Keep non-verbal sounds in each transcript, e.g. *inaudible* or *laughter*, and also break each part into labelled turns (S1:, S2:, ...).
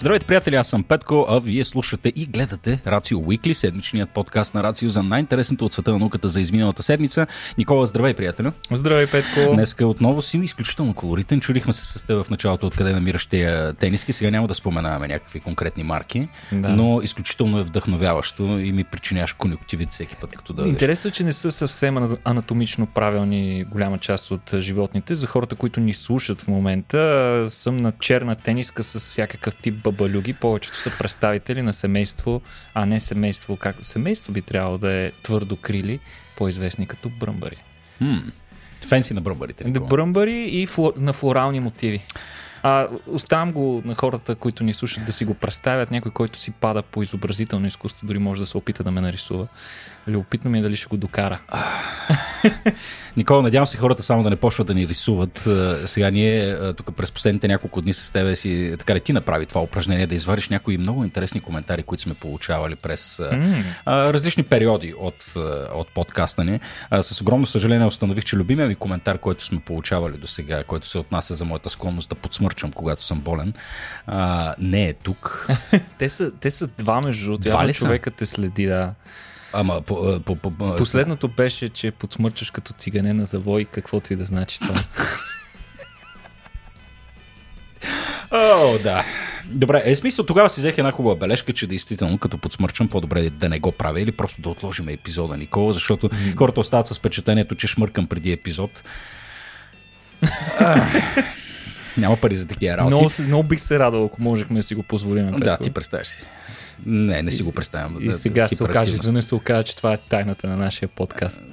S1: Здравейте, приятели, аз съм Петко, а вие слушате и гледате Рацио Уикли, седмичният подкаст на Рацио за най-интересното от света на науката за изминалата седмица. Никола, здравей, приятелю.
S2: Здравей, Петко.
S1: Днеска отново си изключително колоритен. Чудихме се с теб в началото откъде намираш тия тениски. Сега няма да споменаваме някакви конкретни марки, да. но изключително е вдъхновяващо и ми причиняваш конюктивит всеки път, като да.
S2: Интересно е, че не са съвсем анатомично правилни голяма част от животните. За хората, които ни слушат в момента, съм на черна тениска с всякакъв тип бабалюги. Повечето са представители на семейство, а не семейство. Как... Семейство би трябвало да е твърдо крили, по-известни като бръмбари.
S1: Hmm. Фенси на бръмбарите.
S2: Да, бръмбари и флор... на флорални мотиви. А, оставам го на хората, които ни слушат да си го представят. Някой, който си пада по изобразително изкуство, дори може да се опита да ме нарисува. Любопитно ми е дали ще го докара. *laughs*
S1: Никола, надявам се хората само да не почват да ни рисуват. Сега ние тук през последните няколко дни с тебе си, така ли ти направи това упражнение, да извадиш някои много интересни коментари, които сме получавали през mm. различни периоди от, от подкаста ни. С огромно съжаление установих, че любимия ми коментар, който сме получавали до сега, който се отнася за моята склонност да подсмърчам, когато съм болен, не е тук. *laughs*
S2: те, са, те са два между другото. Човекът те следи, да.
S1: Ама по, по, по, по,
S2: Последното беше, че подсмърчаш като цигане на завой, каквото и да значи това. *laughs*
S1: О, да. Добре, е смисъл тогава си взех една хубава бележка, че действително като подсмърчам по-добре да не го правя или просто да отложим епизода, Никола, защото mm. хората остават с впечатлението, че шмъркам преди епизод. *laughs* Няма пари за такива работи.
S2: Много, много бих се радвал, ако можехме да си го позволим.
S1: Да, ти представяш си. Не, не си го представям.
S2: И, и сега се окаже, изведнъж се окаже, че това е тайната на нашия подкаст. *laughs*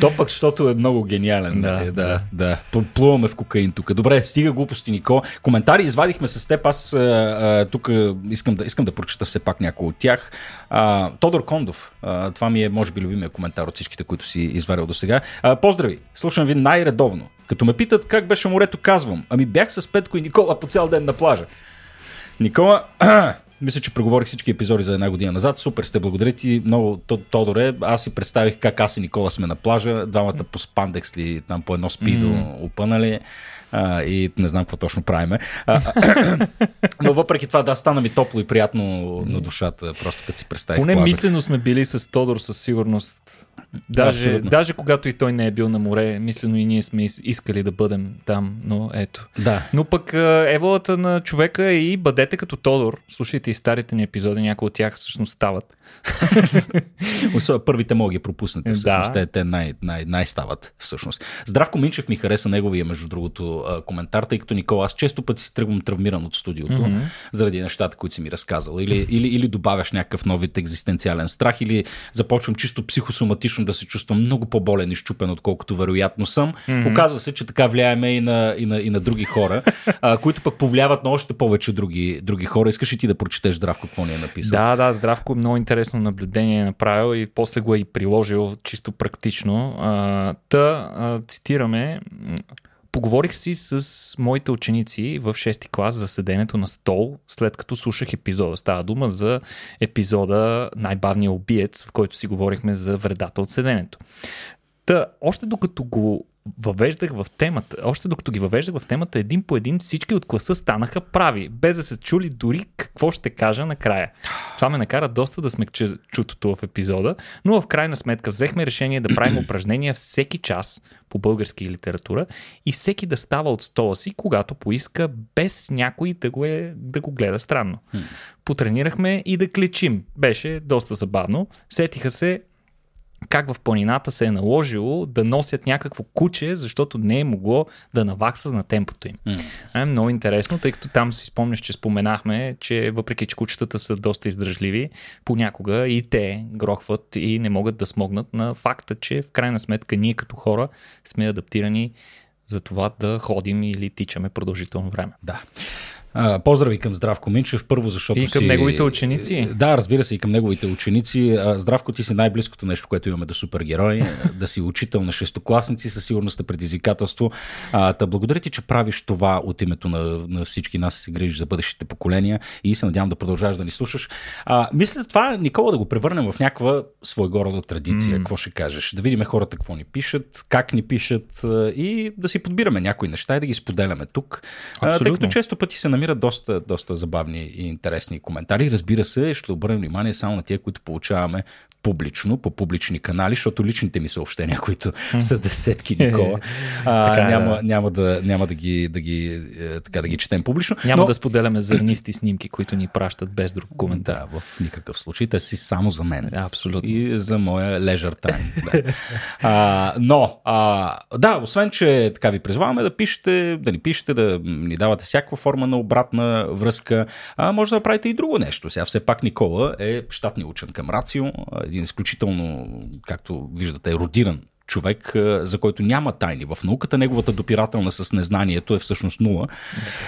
S1: То пък, защото е много гениален. Да, нали? да, да. да. Плуваме в кокаин тук. Добре, стига глупости, Нико. Коментари извадихме с теб. Аз тук искам да, искам да прочета все пак някои от тях. А, Тодор Кондов. А, това ми е, може би, любимия коментар от всичките, които си изварял до сега. Поздрави! Слушам ви най-редовно. Като ме питат как беше морето, казвам. Ами бях с Петко и Никола по цял ден на плажа. Никола, *clears throat* мисля, че преговорих всички епизоди за една година назад. Супер сте, благодаря ти много, Тодоре. Аз си представих как аз и Никола сме на плажа, двамата по спандекс ли, там по едно спидо mm. упънали а, и не знам какво точно правиме. А, *clears throat* но въпреки това, да, стана ми топло и приятно на душата, просто като си представих
S2: Поне плажа. мислено сме били с Тодор със сигурност Даже, даже когато и той не е бил на море, мислено и ние сме искали да бъдем там, но ето.
S1: Да.
S2: Но пък еволата на човека е и бъдете като Тодор. Слушайте и старите ни епизоди, някои от тях всъщност стават. *laughs*
S1: Първите мога ги пропуснете, всъщност. Да. Те, те най, най, най стават, всъщност. Здравко Минчев ми хареса неговия, между другото, коментар, тъй като Никола, аз често пъти си тръгвам травмиран от студиото, mm-hmm. заради нещата, които си ми разказал. Или, или, или добавяш някакъв нови екзистенциален страх, или започвам чисто психосоматично започна да се чувствам много по-болен и щупен, отколкото вероятно съм. Mm-hmm. Оказва се, че така влияеме и на, и на, и на други хора, а, които пък повлияват на още повече други, други хора. Искаш ли ти да прочетеш Здравко какво ни е написал?
S2: Да, да, Здравко много интересно наблюдение е направил и после го е и приложил чисто практично. А, та, а, цитираме Поговорих си с моите ученици в 6 клас за седенето на стол, след като слушах епизода. Става дума за епизода Най-бавния обиец, в който си говорихме за вредата от седенето. Та, още докато го въвеждах в темата, още докато ги въвеждах в темата, един по един всички от класа станаха прави, без да се чули дори какво ще кажа накрая. Това ме накара доста да смекча чутото в епизода, но в крайна сметка взехме решение да правим упражнения всеки час по български литература и всеки да става от стола си, когато поиска, без някой да го, е, да го гледа странно. Потренирахме и да клечим. Беше доста забавно. Сетиха се как в планината се е наложило да носят някакво куче, защото не е могло да навакса на темпото им. Mm. Е много интересно, тъй като там си спомняш, че споменахме, че въпреки, че кучетата са доста издръжливи, понякога и те грохват и не могат да смогнат на факта, че в крайна сметка ние като хора сме адаптирани за това да ходим или тичаме продължително време.
S1: Да. А, поздрави към Здравко Минчев, първо защото
S2: И към
S1: си...
S2: неговите ученици.
S1: Да, разбира се, и към неговите ученици. А, Здравко, ти си най-близкото нещо, което имаме до супергерой. *laughs* да си учител на шестокласници, със сигурност е предизвикателство. А, та благодаря ти, че правиш това от името на, на всички нас, се грижиш за бъдещите поколения и се надявам да продължаваш да ни слушаш. А, мисля това, Никола, да го превърнем в някаква своего рода традиция. Mm. Какво ще кажеш? Да видим хората какво ни пишат, как ни пишат и да си подбираме някои неща и да ги споделяме тук. А, тъй като често пъти се намираме намират доста, доста забавни и интересни коментари. Разбира се, ще обърнем внимание само на тия, които получаваме публично, по публични канали, защото личните ми съобщения, които са десетки, Никола, а, *laughs* така, няма, да. няма, да, няма да, ги, да, ги, е, така, да ги четем публично.
S2: Няма но... да споделяме зърнисти снимки, които ни пращат без друг коментар.
S1: Да, в никакъв случай. Те си само за мен.
S2: Да, абсолютно.
S1: И за моя leisure time. да. а, но, а, да, освен, че така ви призваваме да пишете, да ни пишете, да ни давате всякаква форма на обратна връзка, а, може да направите и друго нещо. Сега все пак Никола е щатни учен към Рацио, един изключително, както виждате, еродиран човек, за който няма тайни в науката. Неговата допирателна с незнанието е всъщност нула.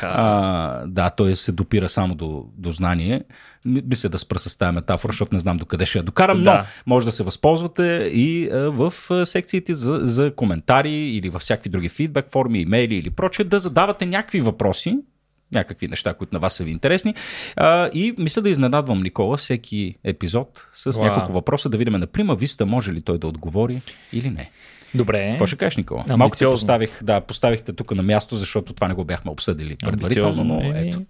S1: А, да, той се допира само до, до знание. Мисля да спра с тази метафора, защото не знам докъде ще я докарам, да. но може да се възползвате и в секциите за, за коментари или във всякакви други фидбек форми, имейли или прочее, да задавате някакви въпроси, някакви неща, които на вас са ви интересни. А, и мисля да изненадвам Никола всеки епизод с wow. няколко въпроса, да видим на Прима Виста може ли той да отговори или не.
S2: Добре.
S1: Какво ще кажеш, Никола? Амбициозно. Малко се поставих, да, поставихте тук на място, защото това не го бяхме обсъдили предварително, но ето.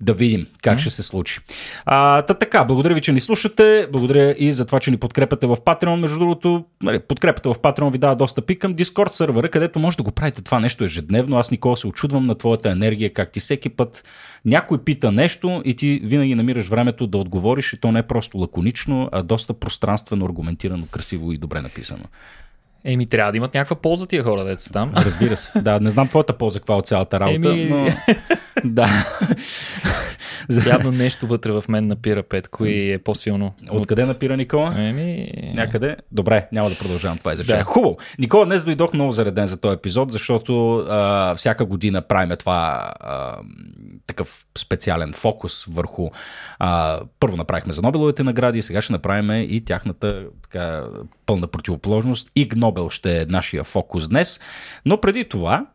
S1: Да видим как mm. ще се случи. А, та така, благодаря ви, че ни слушате. Благодаря и за това, че ни подкрепяте в Patreon. Между другото, нали, подкрепата в Patreon ви дава достъп към Discord сервера, където може да го правите това нещо ежедневно. Аз, Никола, се очудвам на твоята енергия, как ти всеки път някой пита нещо и ти винаги намираш времето да отговориш и то не е просто лаконично, а доста пространствено, аргументирано, красиво и добре написано.
S2: Еми, трябва да имат някаква полза тия хора, деца там.
S1: Разбира се. Да, не знам твоята полза каква е от цялата работа, Еми... но... *laughs* да.
S2: Явно нещо вътре в мен напира Петко и е по-силно.
S1: Откъде от... напира Никола?
S2: Еми...
S1: Някъде? Добре, няма да продължавам това изречение. Да. Хубаво. Никола, днес дойдох много зареден за този епизод, защото а, всяка година правиме това а, такъв специален фокус върху... А, първо направихме за Нобеловите награди, сега ще направим и тяхната така, пълна противоположност. Иг Нобел ще е нашия фокус днес. Но преди това,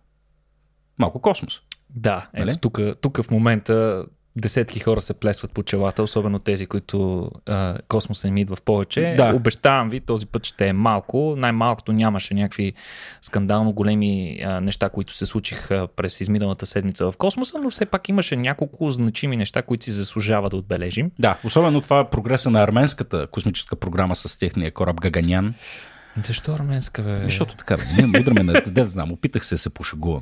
S1: малко космос.
S2: Да, ето нали? тук, тук в момента десетки хора се плесват по челата, особено тези, които а, космоса им идва в повече. Да. Обещавам ви, този път ще е малко. Най-малкото нямаше някакви скандално големи а, неща, които се случиха през изминалата седмица в космоса, но все пак имаше няколко значими неща, които си заслужава да отбележим.
S1: Да, особено това е прогреса на арменската космическа програма с техния кораб Гаганян.
S2: Защо арменска, бе?
S1: Защото така, не мудраме, не, да знам, опитах се да се пошегувам.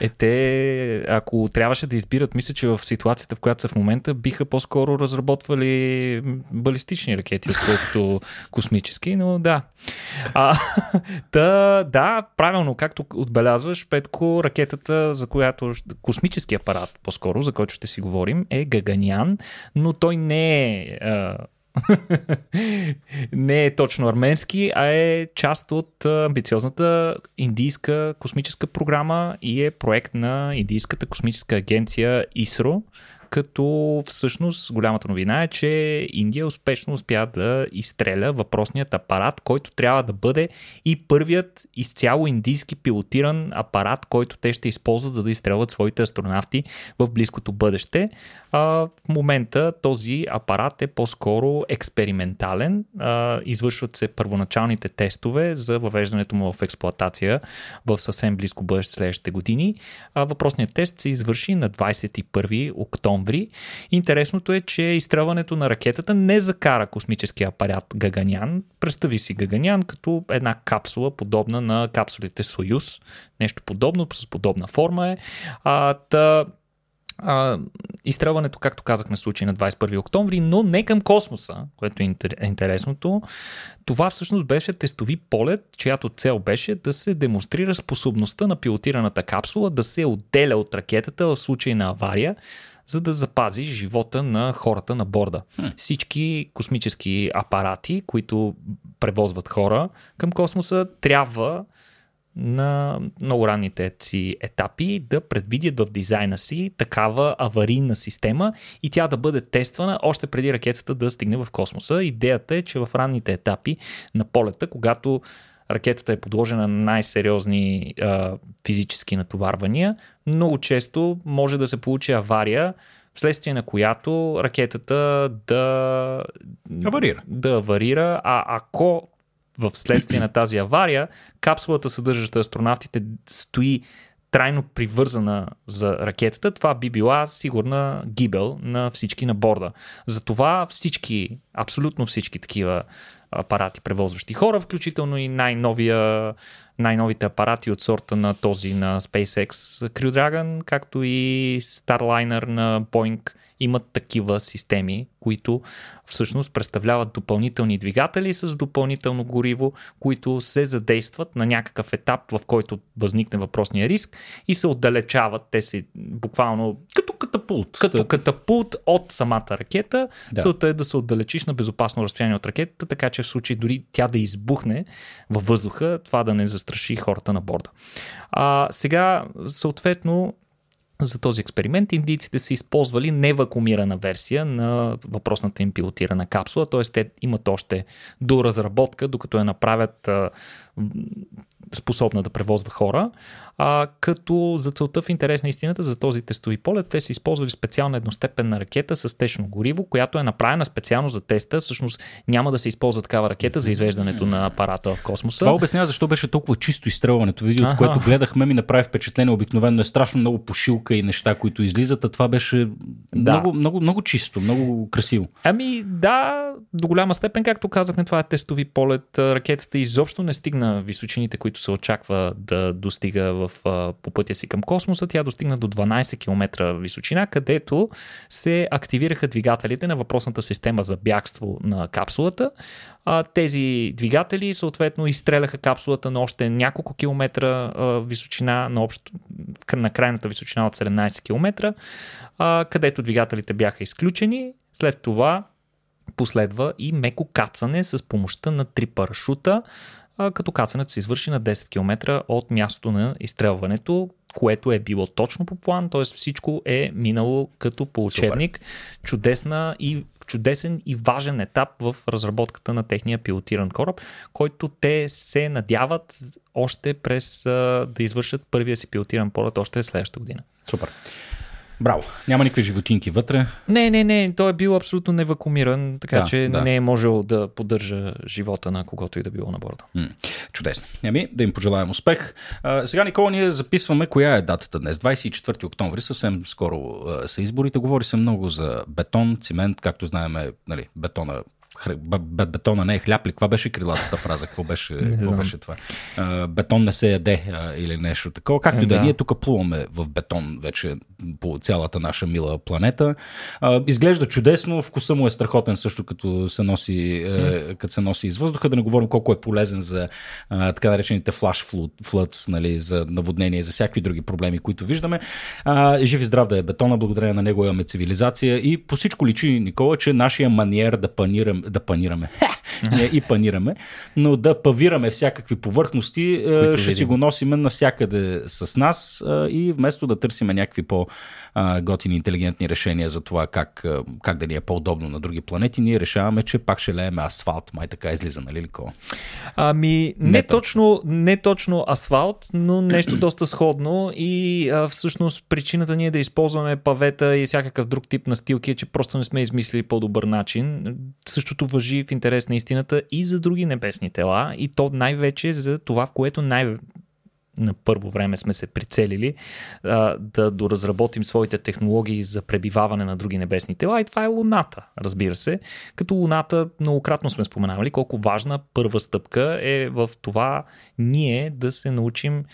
S2: Е, те, ако трябваше да избират, мисля, че в ситуацията, в която са в момента, биха по-скоро разработвали балистични ракети, отколкото *laughs* космически, но да. А, *laughs* та, да, правилно, както отбелязваш, Петко, ракетата, за която космически апарат, по-скоро, за който ще си говорим, е Гаганян, но той не е не е точно арменски, а е част от амбициозната индийска космическа програма и е проект на Индийската космическа агенция ИСРО, като всъщност голямата новина е, че Индия успешно успя да изстреля въпросният апарат, който трябва да бъде и първият изцяло индийски пилотиран апарат, който те ще използват за да изстрелват своите астронавти в близкото бъдеще. А, в момента този апарат е по-скоро експериментален. А, извършват се първоначалните тестове за въвеждането му в експлоатация в съвсем близко бъдеще следващите години. А, въпросният тест се извърши на 21 октомври. Интересното е, че изстрелването на ракетата не закара космическия апарат Гаганян. Представи си Гаганян като една капсула, подобна на капсулите Союз. Нещо подобно, с подобна форма е. А, та, а, изстрелването, както казахме, случи на 21 октомври, но не към космоса, което е интересното. Това всъщност беше тестови полет, чиято цел беше да се демонстрира способността на пилотираната капсула да се отделя от ракетата в случай на авария, за да запази живота на хората на борда. Хм. Всички космически апарати, които превозват хора към космоса, трябва на много ранните си етапи да предвидят в дизайна си такава аварийна система и тя да бъде тествана още преди ракетата да стигне в космоса. Идеята е, че в ранните етапи на полета, когато ракетата е подложена на най-сериозни а, физически натоварвания, много често може да се получи авария, вследствие на която ракетата да
S1: аварира.
S2: Да аварира, а ако в следствие на тази авария, капсулата, съдържаща астронавтите, стои трайно привързана за ракетата, това би била сигурна гибел на всички на борда. Затова всички, абсолютно всички такива апарати, превозващи хора, включително и най-новия, най-новите апарати от сорта на този на SpaceX Crew Dragon, както и Starliner на Boeing имат такива системи, които всъщност представляват допълнителни двигатели с допълнително гориво, които се задействат на някакъв етап, в който възникне въпросния риск и се отдалечават. Те се буквално
S1: като катапулт.
S2: Като катапулт от самата ракета. Да. Целта е да се отдалечиш на безопасно разстояние от ракетата, така че в случай дори тя да избухне във въздуха, това да не застраши хората на борда. А, сега, съответно, за този експеримент индийците са използвали невакумирана версия на въпросната им пилотирана капсула, т.е. те имат още до разработка, докато я направят способна да превозва хора, а, като за целта в интерес на истината за този тестови полет те са използвали специална едностепенна ракета с течно гориво, която е направена специално за теста. Всъщност няма да се използва такава ракета за извеждането на апарата в космоса.
S1: Това обяснява защо беше толкова чисто изстрелването. Видеото, ага. което гледахме, ми направи впечатление. Обикновено е страшно много пошилка и неща, които излизат, а това беше да. много, много, много чисто, много красиво.
S2: Ами да, до голяма степен, както казахме, това е тестови полет. Ракетата изобщо не стигна височините, които се очаква да достига в, по пътя си към космоса. Тя достигна до 12 км височина, където се активираха двигателите на въпросната система за бягство на капсулата. Тези двигатели съответно изстреляха капсулата на още няколко километра височина, на, общо, на крайната височина от 17 км, където двигателите бяха изключени. След това последва и меко кацане с помощта на три парашута, като кацането се извърши на 10 км от мястото на изстрелването, което е било точно по план, т.е. всичко е минало като по учебник. Чудесна и чудесен и важен етап в разработката на техния пилотиран кораб, който те се надяват още през да извършат първия си пилотиран полет още следващата година.
S1: Супер. Браво. Няма никакви животинки вътре.
S2: Не, не, не. Той е бил абсолютно невакумиран, така да, че да. не е можел да поддържа живота на когото и да било на борда.
S1: М- чудесно. Ами, да им пожелаем успех. А, сега, Никола, ние записваме коя е датата днес. 24 октомври, съвсем скоро а, са изборите. Говори се много за бетон, цимент, както знаем, нали, бетона бетона не е хляб ли? Каква беше крилатата фраза? Какво беше, *laughs* какво беше това? А, бетон не се яде а, или нещо такова. Както и да, е, да, ние тук плуваме в бетон вече по цялата наша мила планета. А, изглежда чудесно, вкуса му е страхотен също като се носи, е, като се носи из въздуха. Да не говорим колко е полезен за а, така наречените flash floods, нали, за наводнение, за всякакви други проблеми, които виждаме. А, жив и здрав да е бетона, благодарение на него имаме цивилизация и по всичко личи, Никола, че нашия маниер да панирам, да панираме. Не и панираме, но да павираме всякакви повърхности, е, Които ще видим. си го носиме навсякъде с нас е, и вместо да търсиме някакви по-готини, интелигентни решения за това как, как да ни е по-удобно на други планети, ние решаваме, че пак ще лееме асфалт. Май така излиза, нали ли
S2: Ами, не, не точно, не точно асфалт, но нещо *clears throat* доста сходно и а, всъщност причината ние да използваме павета и всякакъв друг тип настилки е, че просто не сме измислили по-добър начин. Същото въжи в интерес на истината и за други небесни тела и то най-вече за това, в което най- на първо време сме се прицелили а, да доразработим своите технологии за пребиваване на други небесни тела и това е Луната, разбира се. Като Луната многократно сме споменавали колко важна първа стъпка е в това ние да се научим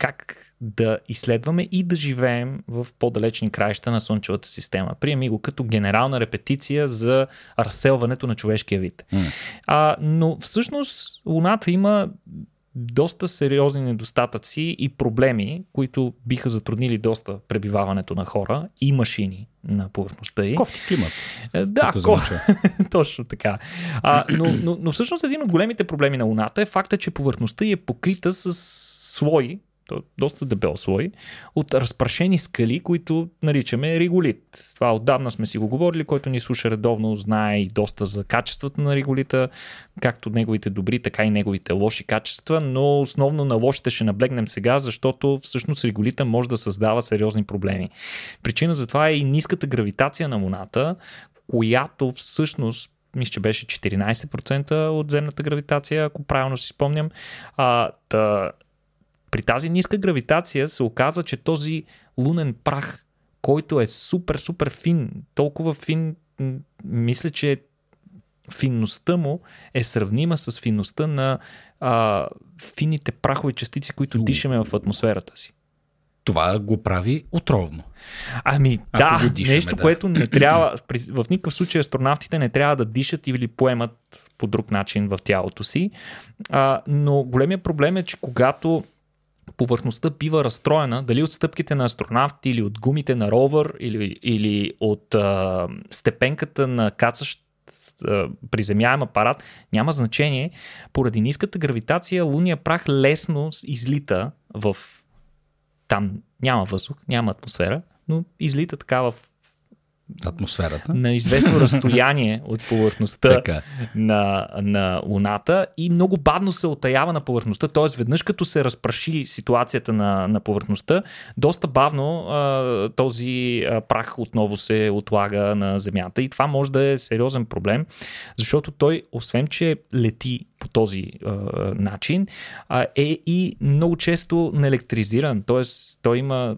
S2: как да изследваме и да живеем в по-далечни краища на Слънчевата система. Приеми го като генерална репетиция за разселването на човешкия вид. Mm. А, но всъщност Луната има доста сериозни недостатъци и проблеми, които биха затруднили доста пребиваването на хора и машини на повърхността й.
S1: Кофти климат.
S2: Е, да, ко... *laughs* точно така. А, но, но, но всъщност един от големите проблеми на Луната е факта, че повърхността й е покрита с слой е доста дебел слой, от разпрашени скали, които наричаме реголит. Това отдавна сме си го говорили, който ни слуша редовно, знае и доста за качествата на реголита, както неговите добри, така и неговите лоши качества, но основно на лошите ще наблегнем сега, защото всъщност реголита може да създава сериозни проблеми. Причина за това е и ниската гравитация на Луната, която всъщност мисля, че беше 14% от земната гравитация, ако правилно си спомням. А, та, при тази ниска гравитация се оказва, че този лунен прах, който е супер, супер фин, толкова фин, мисля, че финността му е сравнима с финността на а, фините прахови частици, които дишаме в атмосферата си.
S1: Това го прави отровно.
S2: Ами да, дишаме, нещо, да. което не трябва, *clears throat* в никакъв случай астронавтите не трябва да дишат или поемат по друг начин в тялото си. А, но големия проблем е, че когато повърхността бива разстроена, дали от стъпките на астронавт или от гумите на ровър или, или от а, степенката на кацащ приземяем апарат, няма значение. Поради ниската гравитация луния прах лесно излита в там няма въздух, няма атмосфера, но излита така в
S1: атмосферата.
S2: На известно разстояние от повърхността на, на Луната и много бавно се отаява на повърхността, т.е. веднъж като се разпраши ситуацията на, на повърхността, доста бавно а, този а, прах отново се отлага на Земята и това може да е сериозен проблем, защото той, освен че лети по този а, начин, а, е и много често неелектризиран, т.е. той има,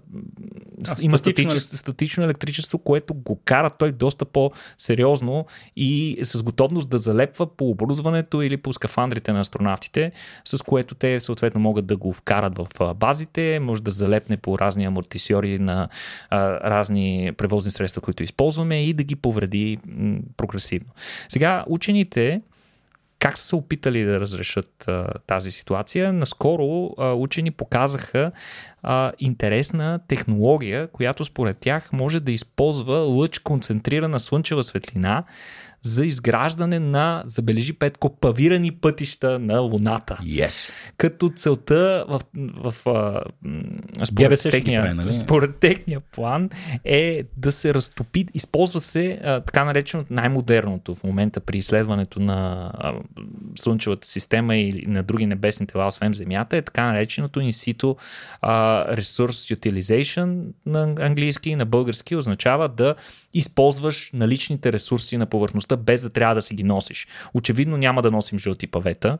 S2: а, има статично, статично електричество, което го кара той доста по-сериозно и с готовност да залепва по оборудването или по скафандрите на астронавтите, с което те съответно могат да го вкарат в базите, може да залепне по разни амортисьори на а, разни превозни средства, които използваме и да ги повреди м- прогресивно. Сега учените как са се опитали да разрешат а, тази ситуация? Наскоро а, учени показаха а, интересна технология, която според тях може да използва лъч концентрирана слънчева светлина, за изграждане на, забележи Петко, павирани пътища на Луната.
S1: Yes.
S2: Като целта в, в, в според, техния, прави, нали? според техния план е да се разтопи, използва се а, така нареченото най-модерното в момента при изследването на а, Слънчевата система и на други небесни тела, освен Земята, е така нареченото инсито Resource Utilization на английски и на български означава да използваш наличните ресурси на повърхността, без да трябва да си ги носиш. Очевидно няма да носим жълти павета,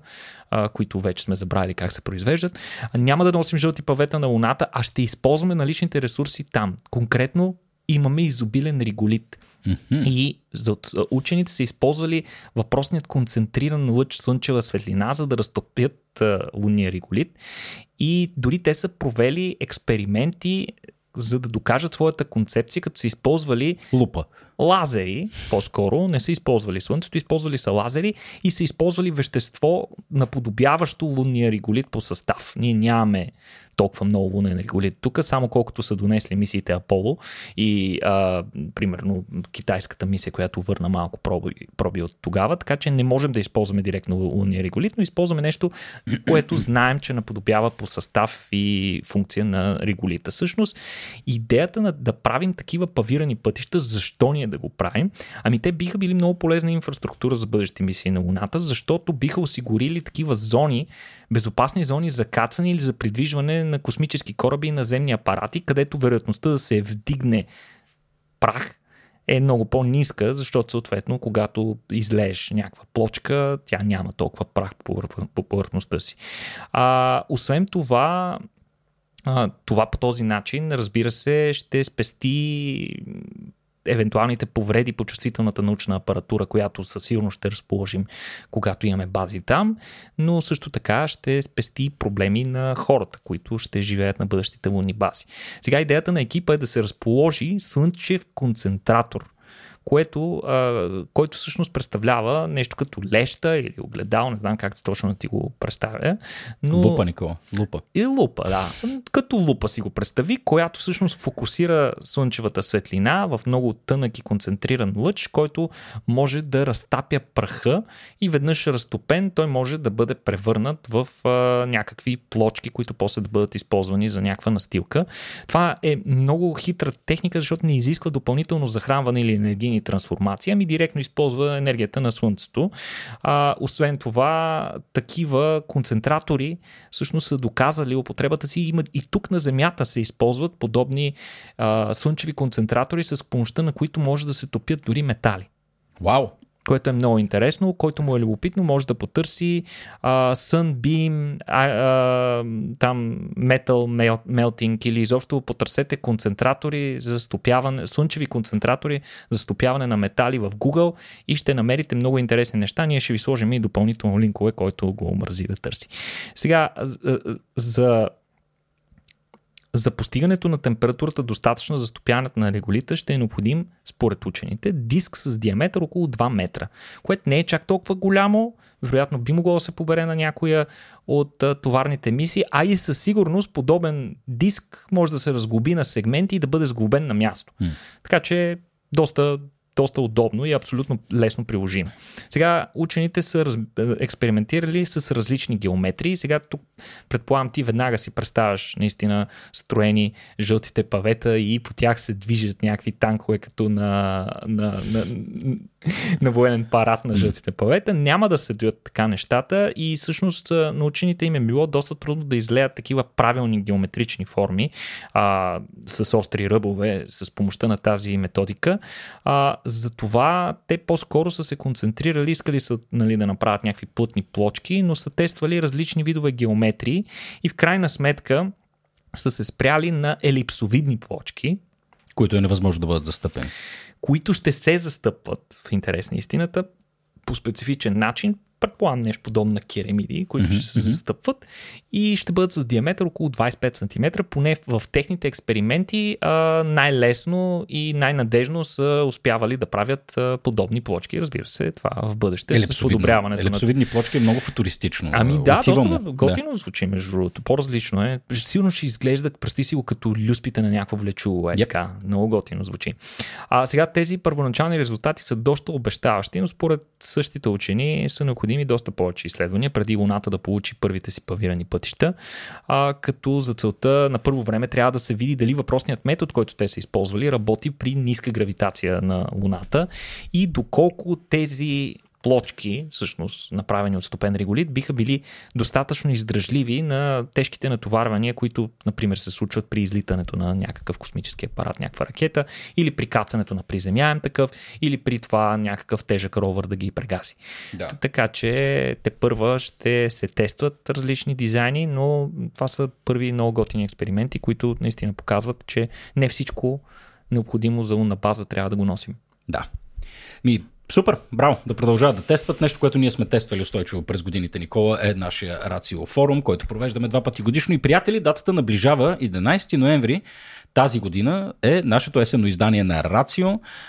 S2: а, които вече сме забрали как се произвеждат. Няма да носим жълти павета на Луната, а ще използваме наличните ресурси там. Конкретно имаме изобилен реголит. Mm-hmm. И за учените са използвали въпросният концентриран лъч слънчева светлина, за да разтопят а, лунния реголит. И дори те са провели експерименти за да докажат своята концепция, като са използвали
S1: лупа.
S2: Лазери, по-скоро, не са използвали Слънцето, използвали са лазери и са използвали вещество, наподобяващо лунния реголит по състав. Ние нямаме толкова много лунен реголит тук, само колкото са донесли мисиите Аполо и а, примерно китайската мисия, която върна малко проби, проби от тогава, така че не можем да използваме директно лунния реголит, но използваме нещо, което знаем, че наподобява по състав и функция на реголита. Всъщност, идеята на да правим такива павирани пътища, защо ние да го правим? Ами те биха били много полезна инфраструктура за бъдещи мисии на Луната, защото биха осигурили такива зони, безопасни зони за кацане или за придвижване на космически кораби и наземни апарати, където вероятността да се вдигне прах е много по-ниска, защото съответно, когато излееш някаква плочка, тя няма толкова прах по повърхността си. А, освен това, а, това по този начин, разбира се, ще спести евентуалните повреди по чувствителната научна апаратура, която със сигурност ще разположим, когато имаме бази там, но също така ще спести проблеми на хората, които ще живеят на бъдещите лунни бази. Сега идеята на екипа е да се разположи слънчев концентратор което, а, който всъщност представлява нещо като леща или огледал, не знам как точно да ти го представя.
S1: Но... Лупа, Никола. Лупа.
S2: И лупа, да. Като лупа си го представи, която всъщност фокусира слънчевата светлина в много тънък и концентриран лъч, който може да разтапя праха и веднъж разтопен той може да бъде превърнат в а, някакви плочки, които после да бъдат използвани за някаква настилка. Това е много хитра техника, защото не изисква допълнително захранване или енергийни енергийни трансформации, ами директно използва енергията на Слънцето. А, освен това, такива концентратори всъщност са доказали употребата си. Има и тук на Земята се използват подобни а, слънчеви концентратори, с помощта на които може да се топят дори метали.
S1: Вау!
S2: Което е много интересно. Който му е любопитно, може да потърси а, Sunbeam, а, а, там Metal Melting или изобщо потърсете концентратори за стопяване, слънчеви концентратори за стопяване на метали в Google и ще намерите много интересни неща. Ние ще ви сложим и допълнително линкове, който го омързи да търси. Сега, за за постигането на температурата достатъчна за стопяването на реголита ще е необходим, според учените, диск с диаметър около 2 метра, което не е чак толкова голямо, вероятно би могло да се побере на някоя от товарните мисии, а и със сигурност подобен диск може да се разглоби на сегменти и да бъде сглобен на място. Mm. Така че доста доста удобно и абсолютно лесно приложимо. Сега учените са раз... експериментирали с различни геометрии. Сега тук предполагам ти веднага си представяш наистина строени жълтите павета и по тях се движат някакви танкове като на, на, на, на военен парад на жълтите павета. Няма да се доят така нещата и всъщност на учените им е било доста трудно да излеят такива правилни геометрични форми а, с остри ръбове с помощта на тази методика. А, затова те по-скоро са се концентрирали, искали са нали, да направят някакви плътни плочки, но са тествали различни видове геометрии и в крайна сметка са се спряли на елипсовидни плочки.
S1: Които е невъзможно да бъдат застъпени.
S2: Които ще се застъпват в интерес на истината по специфичен начин предполагам нещо подобно на керамиди, които mm-hmm. ще се застъпват и ще бъдат с диаметър около 25 см. Поне в техните експерименти а, най-лесно и най-надежно са успявали да правят а, подобни плочки. Разбира се, това в бъдеще с подобряването.
S1: Елипсовидни на... плочки е много футуристично.
S2: Ами да, Отивам доста готино да. звучи между другото. По-различно е. Сигурно ще изглежда, представи си го като люспите на някакво влечуло. Е yep. така. Много готино звучи. А сега тези първоначални резултати са доста обещаващи, но според същите учени са необходими необходими доста повече изследвания преди Луната да получи първите си павирани пътища, а, като за целта на първо време трябва да се види дали въпросният метод, който те са използвали, работи при ниска гравитация на Луната и доколко тези плочки, всъщност направени от стопен реголит, биха били достатъчно издръжливи на тежките натоварвания, които, например, се случват при излитането на някакъв космически апарат, някаква ракета, или при кацането на приземяем такъв, или при това някакъв тежък ровър да ги прегази. Да. Така че те първа ще се тестват различни дизайни, но това са първи много готини експерименти, които наистина показват, че не всичко необходимо за лунна база трябва да го носим.
S1: Да. Ми, Супер, браво, да продължават да тестват. Нещо, което ние сме тествали устойчиво през годините, Никола, е нашия Рацио форум, който провеждаме два пъти годишно. И приятели, датата наближава 11 ноември тази година е нашето есенно издание на Рацио.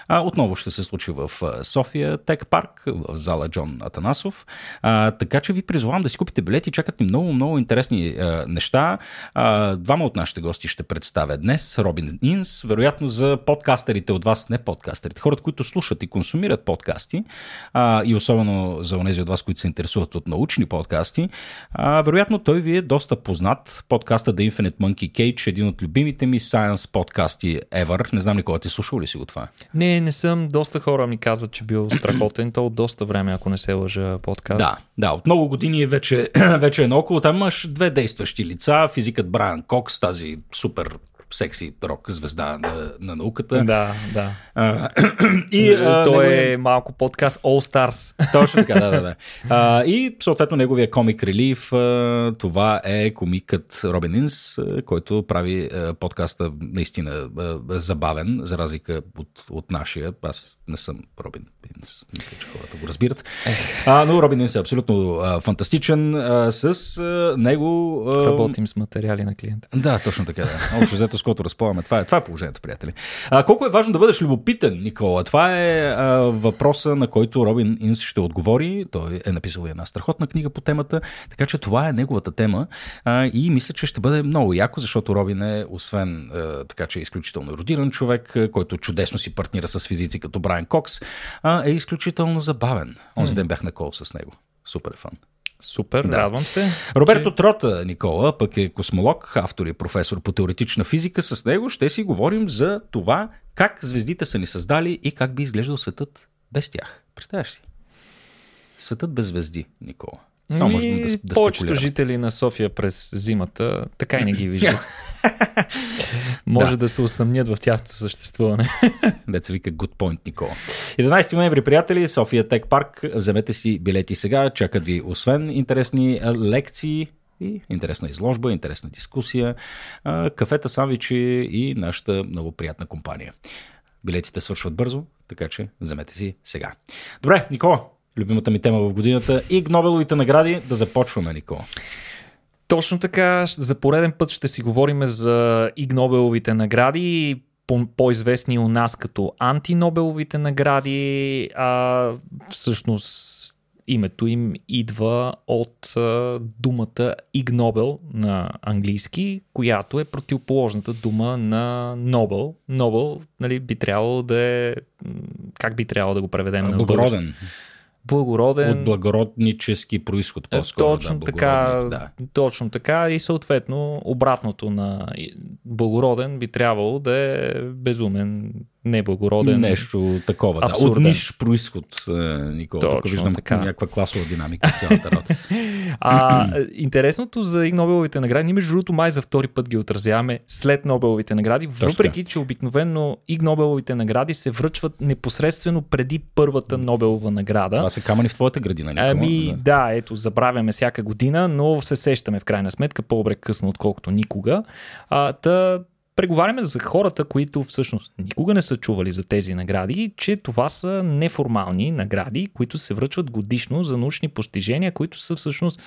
S1: Отново ще се случи в София Тек Парк, в зала Джон Атанасов. Така че ви призовавам да си купите билети. Чакат ни много, много интересни неща. Двама от нашите гости ще представя днес. Робин Инс, вероятно за подкастерите от вас, не подкастерите, хората, които слушат и консумират подкасти, и особено за онези от вас, които се интересуват от научни подкасти, вероятно той ви е доста познат. Подкаста The Infinite Monkey Cage, един от любимите ми Science Science подкасти ever. Не знам ли кога ти слушал ли си го това?
S2: Не, не съм. Доста хора ми казват, че бил страхотен. То от доста време, ако не се лъжа подкаст.
S1: Да, да. От много години вече, *clears throat* вече е наоколо. Там имаш две действащи лица. Физикът Брайан Кокс, тази супер секси рок звезда на, на науката.
S2: Да, да. А, *clears throat* и, а, Той неговия... е малко подкаст All Stars. *laughs*
S1: Точно така, да, да, да. А, и съответно неговия комик релив, това е комикът Робин Инс, който прави подкаста наистина забавен, за разлика от, от нашия. Аз не съм Робин Инс, мисля, че хората го разбират. А, но Робин Инс е абсолютно а, фантастичен. А, с а, него...
S2: А... Работим с материали на клиента.
S1: Да, точно така. Да. Общо взето с което разполагаме. Това е, това е положението, приятели. А, колко е важно да бъдеш любопитен, Никола? Това е а, въпроса, на който Робин Инс ще отговори. Той е написал една страхотна книга по темата, така че това е неговата тема. А, и мисля, че ще бъде много яко, защото Робин е, освен а, така, че е изключително еродиран човек, който чудесно си партнира с физици като Брайан Кокс, а, е изключително забавен. Онзи ден бях на кол с него. Супер е фан.
S2: Супер, да. радвам се.
S1: Роберто че... Трота, Никола, пък е космолог, автор и професор по теоретична физика. С него ще си говорим за това как звездите са ни създали и как би изглеждал светът без тях. Представяш си? Светът без звезди, Никола.
S2: Само може да, да Повечето жители на София през зимата така и не ги виждат. *laughs* *laughs* Може да. да се усъмнят в тяхното съществуване. *laughs*
S1: Деца вика good point, Никола. 11 ноември, приятели, София Тек Парк. Вземете си билети сега. Чакат ви освен интересни лекции, и интересна изложба, интересна дискусия, кафета, сандвичи и нашата много приятна компания. Билетите свършват бързо, така че вземете си сега. Добре, Никола, любимата ми тема в годината и Нобеловите награди. Да започваме, Никола.
S2: Точно така, за пореден път ще си говорим за Игнобеловите награди, по-известни у нас като антинобеловите награди, а всъщност името им идва от а, думата Игнобел на английски, която е противоположната дума на Нобел. Нобел нали, би трябвало да е... Как би трябвало да го преведем?
S1: Благороден. На
S2: благороден.
S1: От благороднически происход по-скоро.
S2: Точно да, така, да. точно така и съответно обратното на благороден би трябвало да е безумен, неблагороден.
S1: Нещо такова. Да. От ниш происход, е, Никола. Точно Тук виждам така. някаква класова динамика в цялата работа. *laughs*
S2: а, интересното за Нобеловите награди, ние между другото май за втори път ги отразяваме след Нобеловите награди, Точно въпреки че обикновено Иг Нобеловите награди се връчват непосредствено преди първата Нобелова награда.
S1: Това са камъни в твоята градина. Никола.
S2: Ами да. да, ето, забравяме всяка година, но се сещаме в крайна сметка по-добре късно, отколкото никога. А, та преговаряме за хората, които всъщност никога не са чували за тези награди, че това са неформални награди, които се връчват годишно за научни постижения, които са всъщност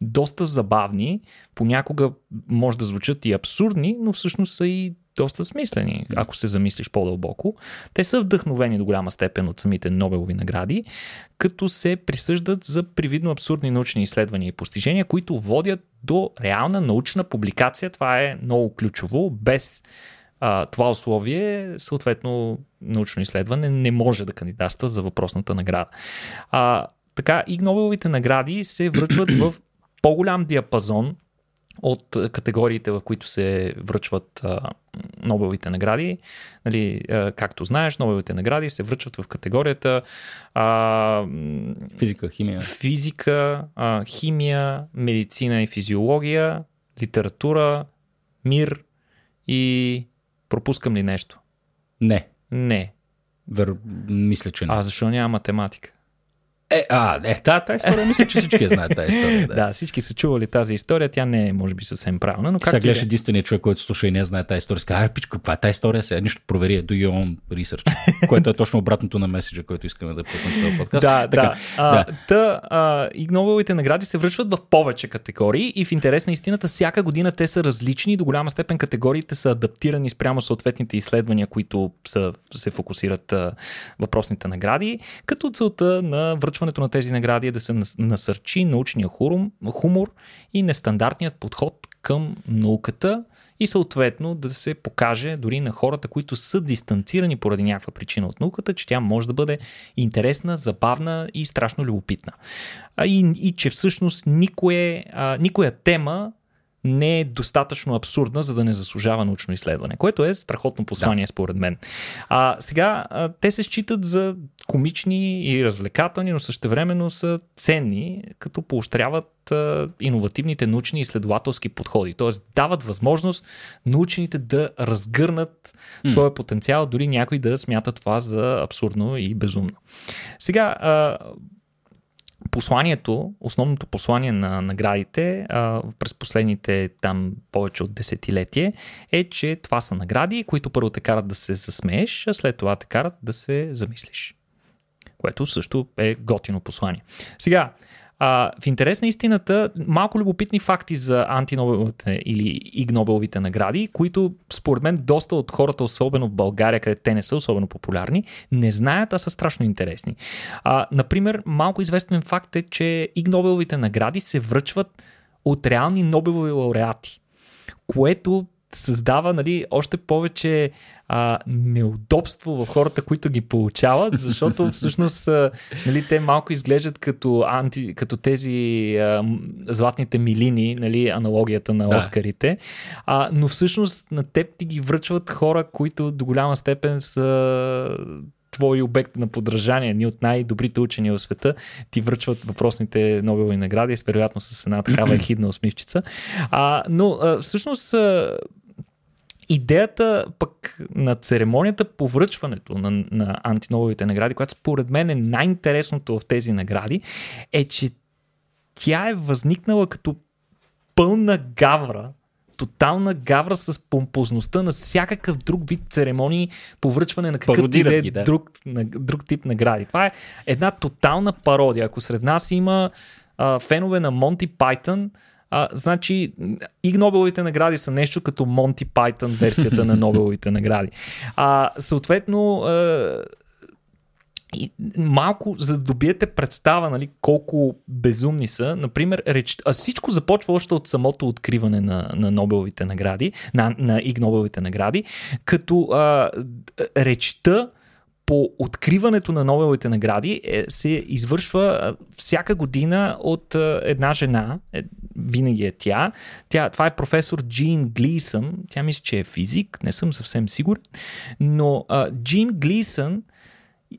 S2: доста забавни, понякога може да звучат и абсурдни, но всъщност са и доста смислени, ако се замислиш по-дълбоко. Те са вдъхновени до голяма степен от самите Нобелови награди, като се присъждат за привидно абсурдни научни изследвания и постижения, които водят до реална научна публикация. Това е много ключово. Без а, това условие, съответно, научно изследване не може да кандидатства за въпросната награда. А, така, и Нобеловите награди се връчват в по-голям диапазон от категориите, в които се връчват а, Нобеловите награди. Нали, а, както знаеш, Нобеловите награди се връчват в категорията а,
S1: физика, химия.
S2: Физика, а, химия, медицина и физиология, литература, мир и пропускам ли нещо?
S1: Не.
S2: Не.
S1: Вер... Мисля, че не.
S2: А защо няма математика?
S1: Е, а, е, тази, тази история, мисля, че всички знаят тази история.
S2: Да. *laughs* да, всички са чували тази история, тя не е, може би, съвсем правилна. Но
S1: как Сега гледаш е? единствения човек, който слуша и не знае тази история, казва, пичко, каква е тази история? Сега нищо провери, do your own research, *laughs* което е точно обратното на меседжа, който искаме да пуснем в този подкаст.
S2: Да, така, да. А, да. Та, а, и Нобеловите награди се връчват в повече категории и в интерес на истината всяка година те са различни, до голяма степен категориите са адаптирани спрямо съответните изследвания, които са, се фокусират а, въпросните награди, като целта на връчването на тези награди стадия да се насърчи научния хурум, хумор и нестандартният подход към науката и съответно да се покаже дори на хората, които са дистанцирани поради някаква причина от науката, че тя може да бъде интересна, забавна и страшно любопитна. И, и че всъщност никое, а, никоя тема не е достатъчно абсурдна, за да не заслужава научно изследване, което е страхотно послание да. според мен. А, сега, а, те се считат за комични и развлекателни, но същевременно са ценни, като поощряват а, иновативните научни и изследователски подходи. Т.е. дават възможност научените да разгърнат mm. своя потенциал, дори някои да смятат това за абсурдно и безумно. Сега, а, посланието, основното послание на наградите а, през последните там повече от десетилетие е, че това са награди, които първо те карат да се засмееш, а след това те карат да се замислиш. Което също е готино послание. Сега, а, в интерес на истината, малко любопитни факти за антинобеловите или игнобеловите награди, които според мен доста от хората, особено в България, където те не са особено популярни, не знаят, а са страшно интересни. А, например, малко известен факт е, че игнобеловите награди се връчват от реални Нобелови лауреати, което създава нали, още повече а, неудобство в хората, които ги получават, защото *laughs* всъщност а, нали, те малко изглеждат като, анти, като тези а, златните милини, нали, аналогията на да. Оскарите, а, но всъщност на теб ти ги връчват хора, които до голяма степен са твой обект на подражание, ни от най-добрите учени в света ти връчват въпросните Нобелови награди, вероятно с една такава *clears throat* ехидна усмивчица. А, но а, всъщност а, идеята пък на церемонията по връчването на, на антинобеловите награди, която според мен е най-интересното в тези награди, е, че тя е възникнала като пълна гавра тотална гавра с помпозността на всякакъв друг вид церемонии по връчване на какъвто и да. е друг, на, друг тип награди. Това е една тотална пародия. Ако сред нас има а, фенове на Монти Пайтън, а, значи и Нобеловите награди са нещо като Монти Пайтън версията на Нобеловите награди. А, съответно, и малко, за да добиете представа нали, колко безумни са, например, реч... а всичко започва още от самото откриване на, на Нобеловите награди, на, на Иг награди, като а, речта по откриването на Нобеловите награди е, се извършва всяка година от една жена, е, винаги е тя. тя. Това е професор Джин Глисън, тя мисля, че е физик, не съм съвсем сигурен, но а, Джин Глисън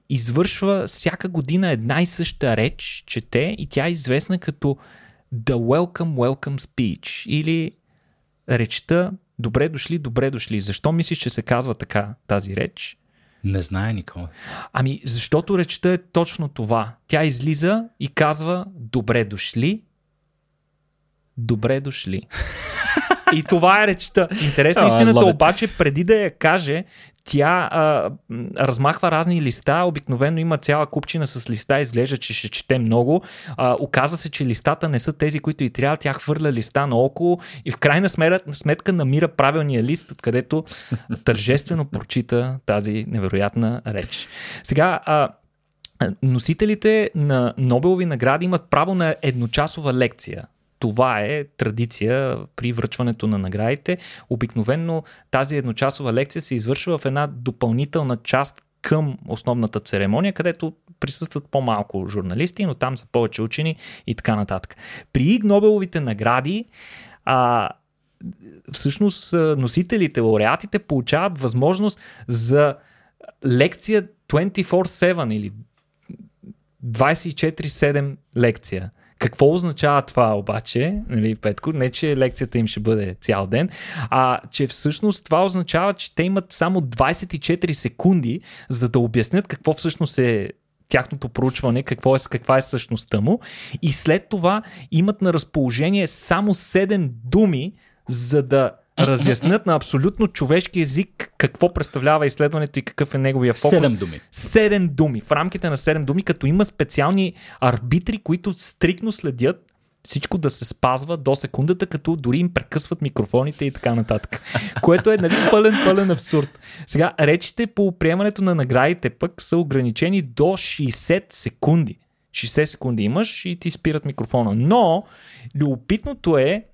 S2: извършва всяка година една и съща реч, чете и тя е известна като The Welcome Welcome Speech или речта Добре дошли, добре дошли. Защо мислиш, че се казва така тази реч?
S1: Не знае никой.
S2: Ами, защото речта е точно това. Тя излиза и казва Добре дошли. Добре дошли. *laughs* И това е речта. Интересна истината обаче, преди да я каже, тя а, размахва разни листа, обикновено има цяла купчина с листа, изглежда, че ще чете много. А, оказва се, че листата не са тези, които и трябва, тя хвърля листа наоколо и в крайна сметка намира правилния лист, откъдето тържествено прочита тази невероятна реч. Сега, а, носителите на Нобелови награди имат право на едночасова лекция това е традиция при връчването на наградите. Обикновенно тази едночасова лекция се извършва в една допълнителна част към основната церемония, където присъстват по-малко журналисти, но там са повече учени и така нататък. При Иг Нобеловите награди а, всъщност носителите, лауреатите получават възможност за лекция 24-7 или 24-7 лекция. Какво означава това обаче, нали, Петко? Не, че лекцията им ще бъде цял ден, а че всъщност това означава, че те имат само 24 секунди, за да обяснят какво всъщност е тяхното проучване, какво е, каква е същността му и след това имат на разположение само 7 думи, за да разяснят на абсолютно човешки език какво представлява изследването и какъв е неговия фокус.
S1: Седем думи.
S2: Седем думи. В рамките на седем думи, като има специални арбитри, които стрикно следят всичко да се спазва до секундата, като дори им прекъсват микрофоните и така нататък. Което е нали, пълен, пълен абсурд. Сега, речите по приемането на наградите пък са ограничени до 60 секунди. 60 секунди имаш и ти спират микрофона. Но любопитното е,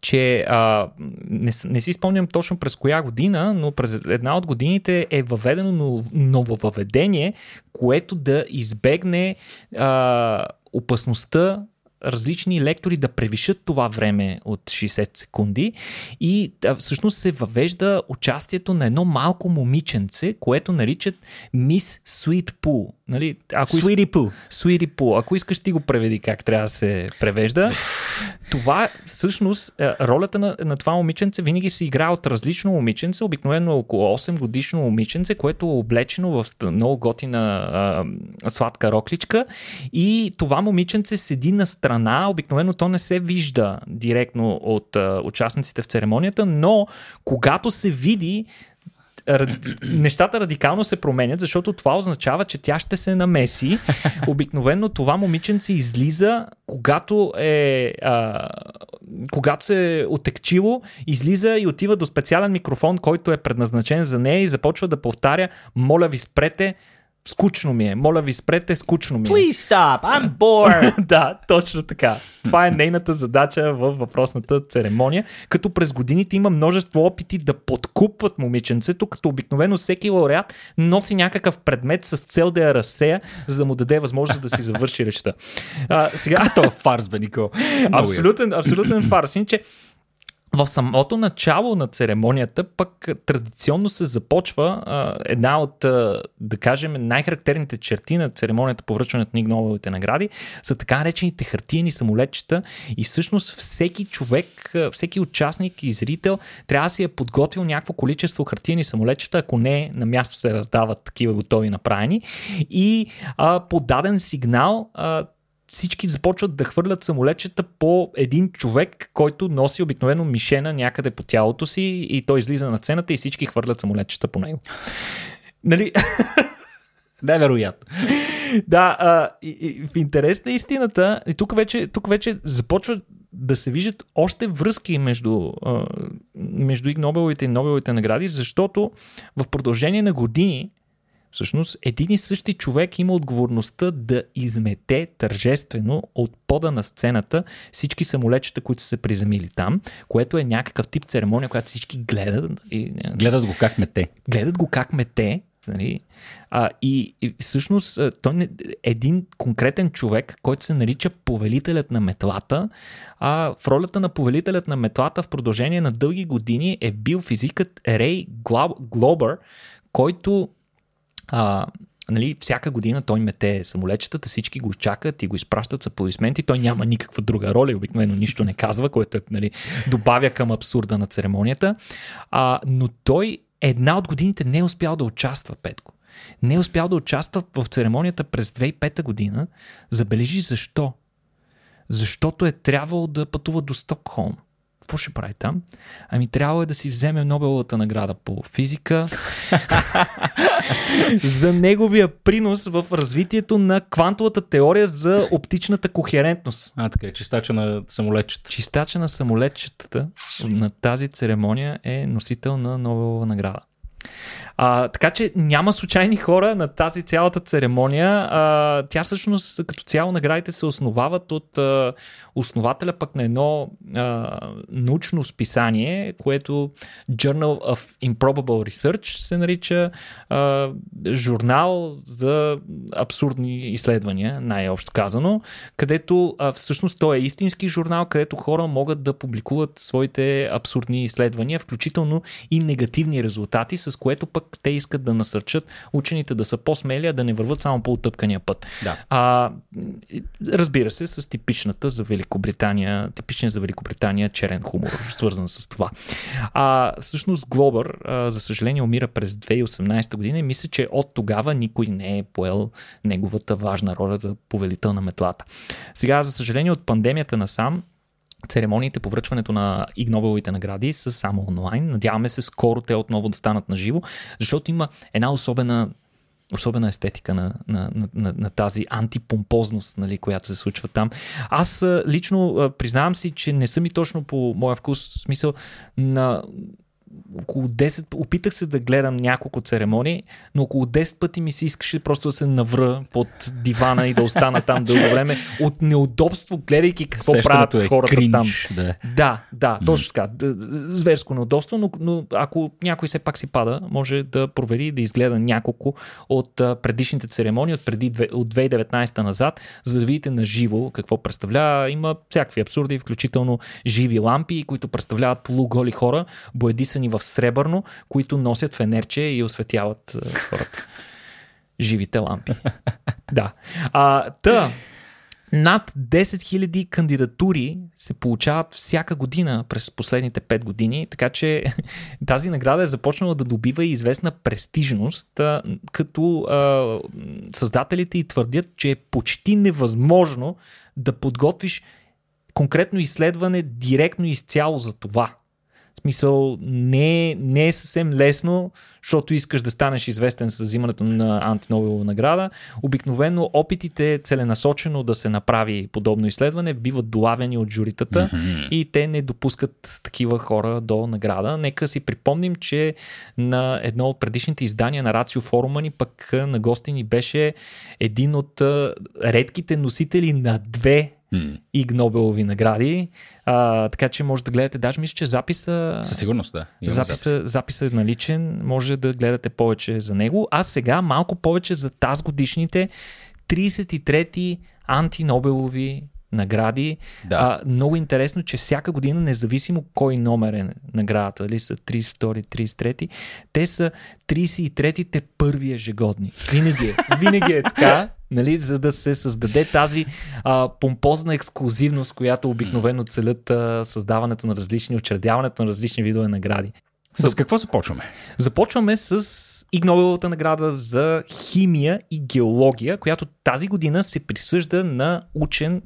S2: че а, не, не си спомням точно през коя година, но през една от годините е въведено нововъведение, което да избегне а, опасността различни лектори да превишат това време от 60 секунди и а, всъщност се въвежда участието на едно малко момиченце, което наричат Мис Sweet Poo. Нали,
S1: ако Sweetie Poo.
S2: Sweetie Poo. Ако искаш ти го преведи как трябва да се превежда. това всъщност, ролята на, на това момиченце винаги се играе от различно момиченце, обикновено около 8 годишно момиченце, което е облечено в много готина а, сладка рокличка и това момиченце седи на страна, обикновено то не се вижда директно от а, участниците в церемонията, но когато се види, нещата радикално се променят, защото това означава, че тя ще се намеси. *laughs* Обикновено това момиченце излиза, когато е а, когато се е отекчило, излиза и отива до специален микрофон, който е предназначен за нея и започва да повтаря, моля ви спрете, Скучно ми е. Моля ви, спрете, скучно ми е.
S1: Please stop, I'm bored. *laughs*
S2: да, точно така. Това е нейната задача във въпросната церемония, като през годините има множество опити да подкупват момиченцето, като обикновено всеки лауреат носи някакъв предмет с цел да я разсея, за да му даде възможност да си завърши речта.
S1: А, сега... Като фарс, бе, Нико.
S2: абсолютен, абсолютен фарс. Иначе, в самото начало на церемонията пък традиционно се започва а, една от, а, да кажем, най-характерните черти на церемонията по връчването на Нобеловите награди са така наречените хартиени самолетчета и всъщност всеки човек, всеки участник и зрител трябва да си е подготвил някакво количество хартиени самолетчета, ако не на място се раздават такива готови направени. И а, по даден сигнал а, всички започват да хвърлят самолетчета по един човек, който носи обикновено мишена някъде по тялото си и той излиза на сцената и всички хвърлят самолетчета по него. Нали? *laughs*
S1: Невероятно.
S2: да, а, и, и, в интерес на истината, и тук вече, тук вече започва да се виждат още връзки между, а, между Иг Нобеловите и Нобеловите награди, защото в продължение на години Всъщност, един и същи човек има отговорността да измете тържествено от пода на сцената всички самолетчета, които са се приземили там, което е някакъв тип церемония, която всички гледат. И,
S1: гледат го как мете.
S2: Гледат го как мете. Нали? А, и, и всъщност той не, един конкретен човек, който се нарича повелителят на метлата, а в ролята на повелителят на метлата в продължение на дълги години е бил физикът Рей Глобър, който а, нали, всяка година той мете самолетчетата, всички го чакат и го изпращат с аплодисменти. Той няма никаква друга роля и обикновено нищо не казва, което нали, добавя към абсурда на церемонията. А, но той една от годините не е успял да участва, Петко. Не е успял да участва в церемонията през 2005 година. Забележи защо. Защото е трябвало да пътува до Стокхолм какво ще прави там? Ами трябва е да си вземе Нобеловата награда по физика *laughs* за неговия принос в развитието на квантовата теория за оптичната кохерентност.
S1: А, така е, чистача на самолетчета.
S2: Чистача на самолетчетата на тази церемония е носител на Нобелова награда. А, така че няма случайни хора на тази цялата церемония. А, тя всъщност като цяло наградите се основават от а, основателя пък на едно а, научно списание, което Journal of Improbable Research се нарича а, журнал за абсурдни изследвания, най-общо казано, където а, всъщност той е истински журнал, където хора могат да публикуват своите абсурдни изследвания, включително и негативни резултати, с което пък те искат да насърчат учените да са по-смели, а да не върват само по отъпкания път.
S1: Да.
S2: А, разбира се, с типичната за Великобритания, типичния за Великобритания черен хумор, свързан с това. А, всъщност Глобър, а, за съжаление, умира през 2018 година и мисля, че от тогава никой не е поел неговата важна роля за повелител на метлата. Сега, за съжаление, от пандемията насам, Церемониите по връчването на Игнобеловите награди са само онлайн. Надяваме се скоро те отново да станат на живо, защото има една особена особена естетика на, на, на, на, на тази антипомпозност, нали, която се случва там. Аз лично признавам си, че не съм и точно по моя вкус, смисъл на около 10, опитах се да гледам няколко церемонии, но около 10 пъти ми се искаше просто да се навра под дивана и да остана там дълго време от неудобство, гледайки какво Сещането правят е хората кринч, там. Да, да, да точно така. Зверско неудобство, но, но ако някой все пак си пада, може да провери да изгледа няколко от предишните церемонии, от, преди, от 2019 назад, за да видите на живо какво представлява. Има всякакви абсурди, включително живи лампи, които представляват полуголи хора, боядисани в сребърно, които носят фенерче и осветяват хората. Живите лампи. да. А, та, над 10 000 кандидатури се получават всяка година през последните 5 години, така че тази награда е започнала да добива и известна престижност, като а, създателите и твърдят, че е почти невъзможно да подготвиш конкретно изследване директно изцяло за това. В смисъл, не, не е съвсем лесно, защото искаш да станеш известен с взимането на антинобелова награда. Обикновено опитите целенасочено да се направи подобно изследване биват долавени от журитата mm-hmm. и те не допускат такива хора до награда. Нека си припомним, че на едно от предишните издания на Рацио форума ни пък на гости ни беше един от редките носители на две mm. и Нобелови награди. А, така че може да гледате, даже мисля, че записа.
S1: Със сигурност, да.
S2: Записа, запис. записа е наличен, може да гледате повече за него. А сега малко повече за тази годишните 33-ти антинобелови награди.
S1: Да.
S2: А, много интересно, че всяка година, независимо кой номер е наградата, дали са 32, 33, те са 33-те първи ежегодни. Винаги е. Винаги е така. Нали, за да се създаде тази а, помпозна ексклюзивност, която обикновено целят а, създаването на различни, учредяването на различни видове награди.
S1: С какво започваме?
S2: Започваме с Игнобеловата награда за химия и геология, която тази година се присъжда на учен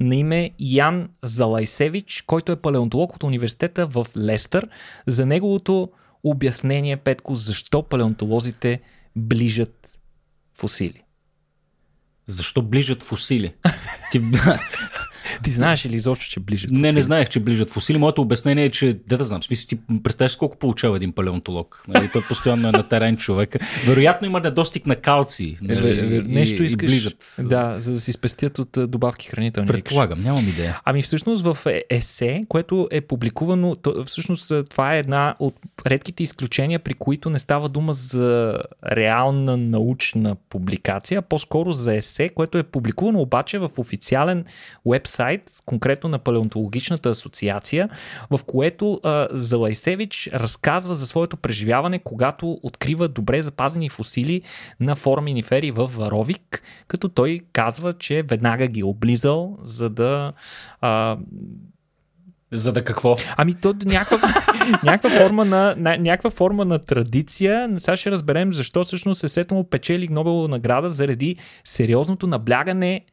S2: на име Ян Залайсевич, който е палеонтолог от университета в Лестър, за неговото обяснение, Петко, защо палеонтолозите ближат фусили.
S1: Защо ближат фусили? *laughs* Ти...
S2: Ти знаеш ли изобщо, че ближат фусили?
S1: Не, не знаех, че ближат фусили. Моето обяснение е, че, да да знам, смисъл, ти представяш колко получава един палеонтолог. Нали? Той постоянно е на терен човек. Вероятно има недостиг на калци. Нали?
S2: Е, е, нещо
S1: и,
S2: искаш,
S1: и ближат.
S2: Да, за да си спестят от добавки хранителни.
S1: Предполагам, нямам идея.
S2: Ами всъщност в е, есе, което е публикувано, всъщност това е една от редките изключения, при които не става дума за реална научна публикация, а по-скоро за есе, което е публикувано обаче в официален вебсайт сайт, конкретно на Палеонтологичната асоциация, в което а, Залайсевич разказва за своето преживяване, когато открива добре запазени фусили на форминифери в Варовик, като той казва, че веднага ги е облизал, за да а,
S1: за да какво?
S2: Ами то някаква, *laughs* някаква, форма на, някаква форма на традиция. Сега ще разберем защо всъщност есето му печели Нобелова награда заради сериозното наблягане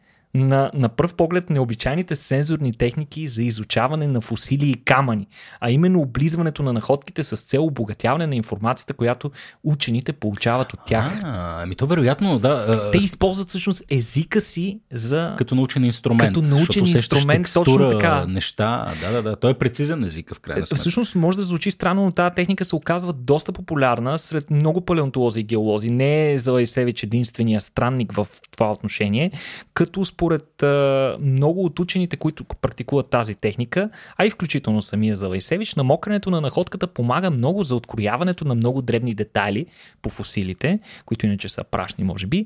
S2: на, на пръв поглед необичайните сензорни техники за изучаване на фусили и камъни, а именно облизването на находките с цел обогатяване на информацията, която учените получават от тях.
S1: А, ами то вероятно, да.
S2: Те използват всъщност езика си за...
S1: Като научен инструмент.
S2: Като научен инструмент, точно така.
S1: Неща, да, да, да. Той е прецизен език в крайна
S2: Е,
S1: сметка.
S2: Всъщност може да звучи странно, но тази техника се оказва доста популярна сред много палеонтолози и геолози. Не е Залайсевич единствения странник в това отношение, като според според а, много от учените, които практикуват тази техника, а и включително самия Залайсевич, намокрането на находката помага много за открояването на много дребни детайли по фусилите, които иначе са прашни, може би,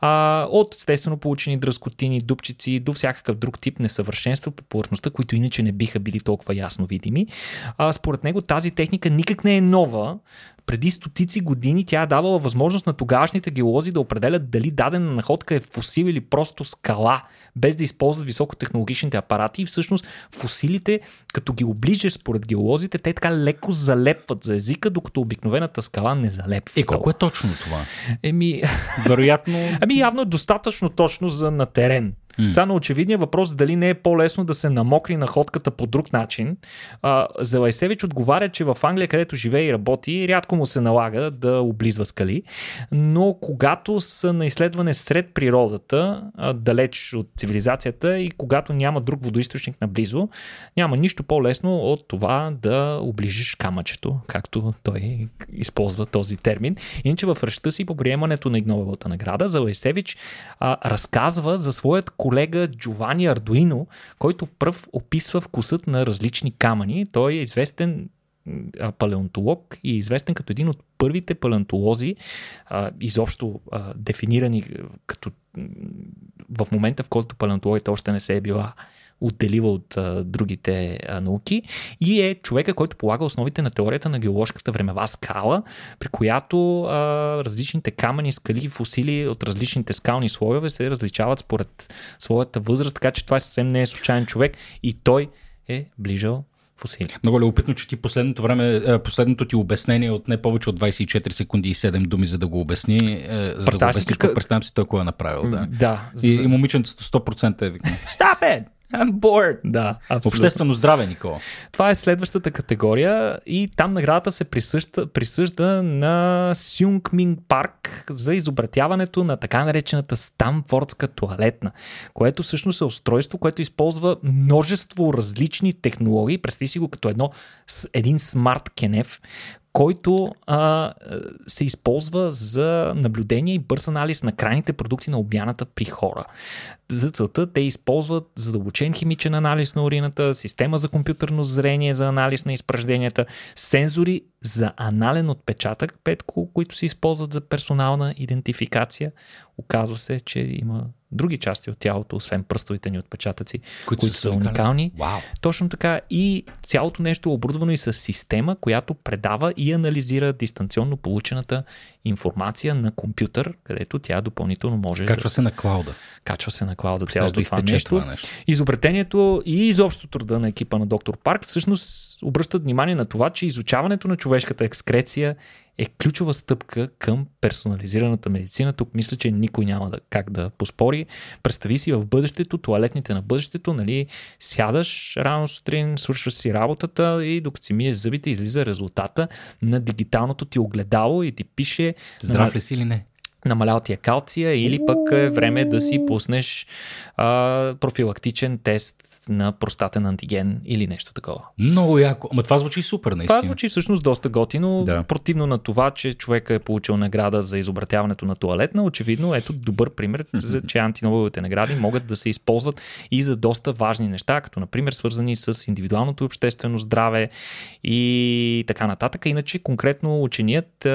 S2: а, от естествено получени дръскотини, дупчици до всякакъв друг тип несъвършенства по повърхността, които иначе не биха били толкова ясно видими. А, според него тази техника никак не е нова, преди стотици години тя е давала възможност на тогавашните геолози да определят дали дадена находка е фусил или просто скала, без да използват високотехнологичните апарати. И всъщност фусилите, като ги оближеш според геолозите, те така леко залепват за езика, докато обикновената скала не залепва.
S1: И колко е точно това?
S2: Еми,
S1: вероятно. *laughs*
S2: ами явно е достатъчно точно за на терен. Mm. Сега на очевидния въпрос дали не е по-лесно да се намокри находката по друг начин. А, Зелайсевич отговаря, че в Англия, където живее и работи, рядко му се налага да облизва скали, но когато са на изследване сред природата, а, далеч от цивилизацията и когато няма друг водоисточник наблизо, няма нищо по-лесно от това да оближиш камъчето, както той използва този термин. Иначе в ръща си по приемането на Игнобелата награда, Залайсевич а, разказва за своят колега Джовани Ардуино, който пръв описва вкусът на различни камъни. Той е известен палеонтолог и е известен като един от първите палеонтолози, изобщо дефинирани като в момента, в който палеонтологията още не се е била отделива от а, другите а, науки и е човека, който полага основите на теорията на геоложката времева скала, при която а, различните камъни, скали и фусили от различните скални слоеве се различават според своята възраст, така че това съвсем не е случайен човек и той е ближал фусили.
S1: Много любопитно, че ти последното време, последното ти обяснение от не повече от 24 секунди и 7 думи, за да го обясни, за да го обясниш, как... представям си той кой е направил. Да,
S2: да
S1: и, и момиченцето 100% е викнал. Stop it! I'm *laughs* bored.
S2: Да, абсолютно.
S1: Обществено здраве, Никола.
S2: Това е следващата категория и там наградата се присъжда, присъжда на Сюнг Минг Парк за изобретяването на така наречената Стамфордска туалетна, което всъщност е устройство, което използва множество различни технологии. Представи си го като едно, един смарт кенев, който а, се използва за наблюдение и бърз анализ на крайните продукти на обмяната при хора. За целта те използват задълбочен химичен анализ на урината, система за компютърно зрение за анализ на изпражденията, сензори за анален отпечатък, петко, които се използват за персонална идентификация. Оказва се, че има други части от тялото, освен пръстовите ни отпечатъци, които, които са уникални.
S1: Wow.
S2: Точно така. И цялото нещо е оборудвано и с система, която предава и анализира дистанционно получената информация на компютър, където тя допълнително може
S1: Качва да... се на клауда.
S2: Качва се на клауда цялото да това, нещо. това нещо. Изобретението и изобщо труда на екипа на доктор Парк всъщност обръщат внимание на това, че изучаването на човешката екскреция е ключова стъпка към персонализираната медицина. Тук мисля, че никой няма да, как да поспори. Представи си в бъдещето, туалетните на бъдещето, нали, сядаш рано сутрин, свършваш си работата и докато си миеш зъбите, излиза резултата на дигиталното ти огледало и ти пише...
S1: Здрав ли си или не?
S2: намалял ти е калция или пък е време да си пуснеш а, профилактичен тест на простатен антиген или нещо такова.
S1: Много яко. Ама това звучи супер, наистина.
S2: Това звучи всъщност доста готино. Да. Противно на това, че човека е получил награда за изобретяването на туалетна, очевидно ето добър пример, *laughs* за, че антинобеловите награди могат да се използват и за доста важни неща, като например свързани с индивидуалното обществено здраве и така нататък. Иначе конкретно ученият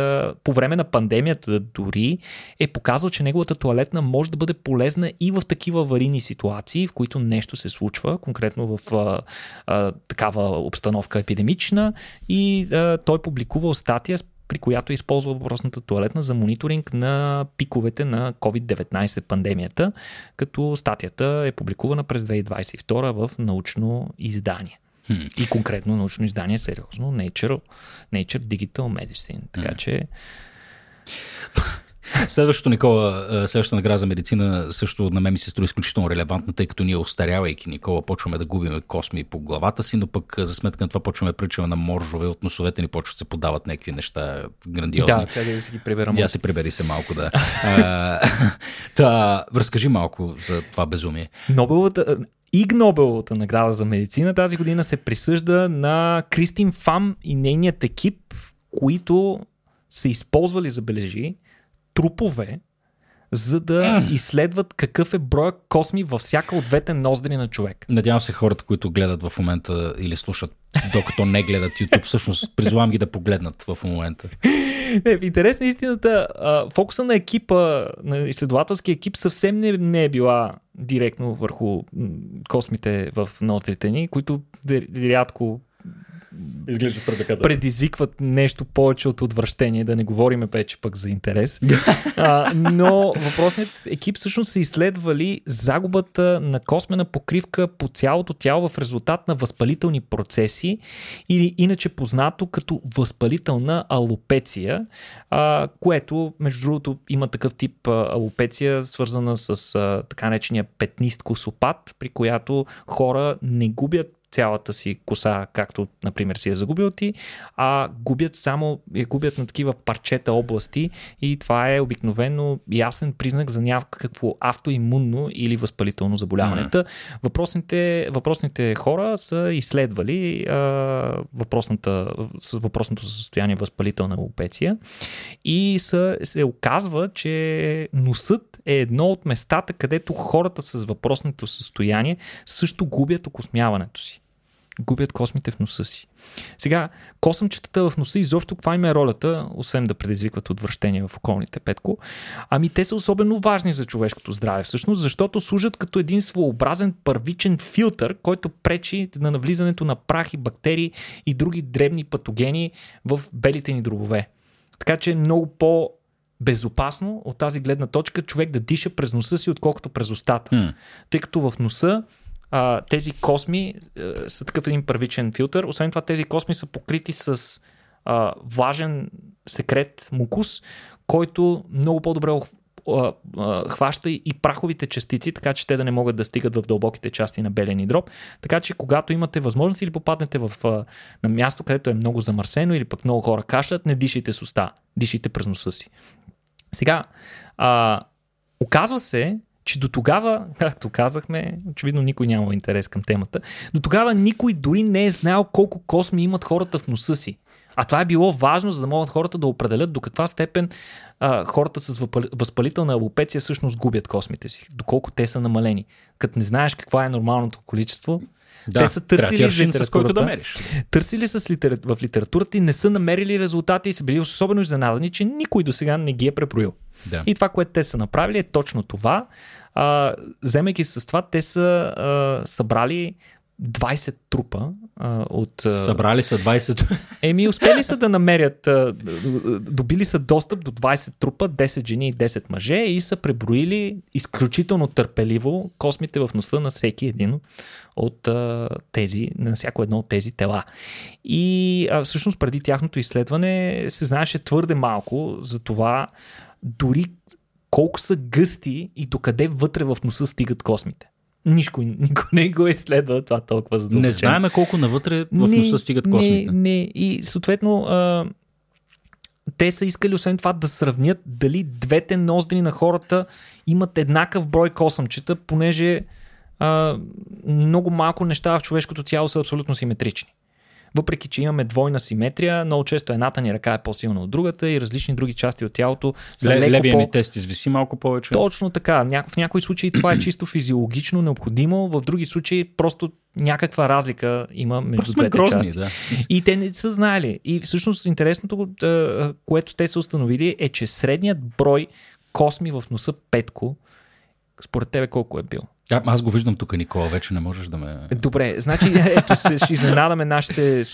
S2: по време на пандемията дори е показал, че неговата туалетна може да бъде полезна и в такива аварийни ситуации, в които нещо се случва, конкретно в а, а, такава обстановка епидемична и а, той публикувал статия при която е използва въпросната туалетна за мониторинг на пиковете на COVID-19 пандемията, като статията е публикувана през 2022 в научно издание. И конкретно научно издание, сериозно, Nature, Nature Digital Medicine. Така че
S1: Следващото, Никола, следващата награда за медицина също на мен ми се струва изключително релевантна, тъй като ние остарявайки, Никола, почваме да губим косми по главата си, но пък за сметка на това почваме да причаме на моржове, от носовете ни почват се подават някакви неща грандиозни.
S2: Да, тя да си ги приберам.
S1: Я се прибери се малко, да. *laughs* та, разкажи малко за това безумие.
S2: Нобеловата, Иг Нобеловата награда за медицина тази година се присъжда на Кристин Фам и нейният екип, които са използвали, забележи, трупове, за да изследват какъв е броя косми във всяка от двете ноздри на човек.
S1: Надявам се хората, които гледат в момента или слушат, докато не гледат YouTube, всъщност призвавам ги да погледнат в момента. *laughs*
S2: Не, в интерес на истината, фокуса на екипа, на изследователския екип съвсем не, не е била директно върху космите в ноздрите ни, които рядко
S1: изглежда привлекателно.
S2: Предизвикват нещо повече от отвращение, да не говориме вече пък за интерес. а, но въпросният екип всъщност са изследвали загубата на космена покривка по цялото тяло в резултат на възпалителни процеси или иначе познато като възпалителна алопеция, а, което между другото има такъв тип алопеция, свързана с а, така наречения петнист косопат, при която хора не губят цялата си коса, както, например, си е загубил ти, а губят само, я губят на такива парчета области и това е обикновено ясен признак за някакво автоимунно или възпалително заболяване. Mm-hmm. Въпросните, въпросните хора са изследвали а, въпросната, въпросното състояние възпалителна лопеция и са, се оказва, че носът е едно от местата, където хората с въпросното състояние също губят окосмяването си губят космите в носа си. Сега, косъмчетата в носа изобщо каква им е ролята, освен да предизвикват отвращение в околните петко? Ами те са особено важни за човешкото здраве всъщност, защото служат като един своеобразен първичен филтър, който пречи на навлизането на прах и бактерии и други дребни патогени в белите ни дробове. Така че е много по безопасно от тази гледна точка човек да диша през носа си, отколкото през устата.
S1: Hmm.
S2: Тъй като в носа а, тези косми а, са такъв един първичен филтър. Освен това, тези косми са покрити с а, важен секрет мукус, който много по-добре хваща и праховите частици, така че те да не могат да стигат в дълбоките части на белени дроб. Така че когато имате възможност или попаднете в, на място, където е много замърсено или пък много хора кашлят, не дишайте с уста, дишайте през носа си. Сега, а, оказва се, че до тогава, както казахме, очевидно никой няма интерес към темата, до тогава никой дори не е знаел колко косми имат хората в носа си. А това е било важно, за да могат хората да определят до каква степен а, хората с възпалителна алопеция всъщност губят космите си, доколко те са намалени. Като не знаеш какво е нормалното количество,
S1: да,
S2: те са търсили
S1: литературата, с който да мериш.
S2: Търсили с литера... в литературата и не са намерили резултати и са били особено изненадани, че никой до сега не ги е препроил.
S1: Да.
S2: И това, което те са направили е точно това. А, вземайки с това, те са а, събрали 20 трупа а, от... А...
S1: Събрали са 20
S2: Еми, успели са да намерят, а, добили са достъп до 20 трупа, 10 жени и 10 мъже и са преброили изключително търпеливо космите в носа на всеки един от а, тези, на всяко едно от тези тела. И а, всъщност преди тяхното изследване се знаеше твърде малко за това дори колко са гъсти и докъде вътре в носа стигат космите. Никой, никой не го изследва това толкова задълбочено.
S1: Не знаеме колко навътре в носа стигат космите.
S2: Не, не. И съответно а, те са искали освен това да сравнят дали двете ноздри на хората имат еднакъв брой косъмчета, понеже а, много малко неща в човешкото тяло са абсолютно симетрични въпреки че имаме двойна симетрия, много често едната ни ръка е по-силна от другата и различни други части от тялото
S1: са Ле, левия по... ми тест извиси малко повече.
S2: Точно така. В някои случаи това е *clears throat* чисто физиологично необходимо, в други случаи просто някаква разлика има между
S1: Просто
S2: двете
S1: грозни,
S2: части.
S1: Да.
S2: И те не са знаели. И всъщност интересното, което те са установили е, че средният брой косми в носа Петко, според тебе колко е бил?
S1: А, аз го виждам тук, Никола, вече не можеш да ме...
S2: Добре, значи ето се, ще изненадаме нашите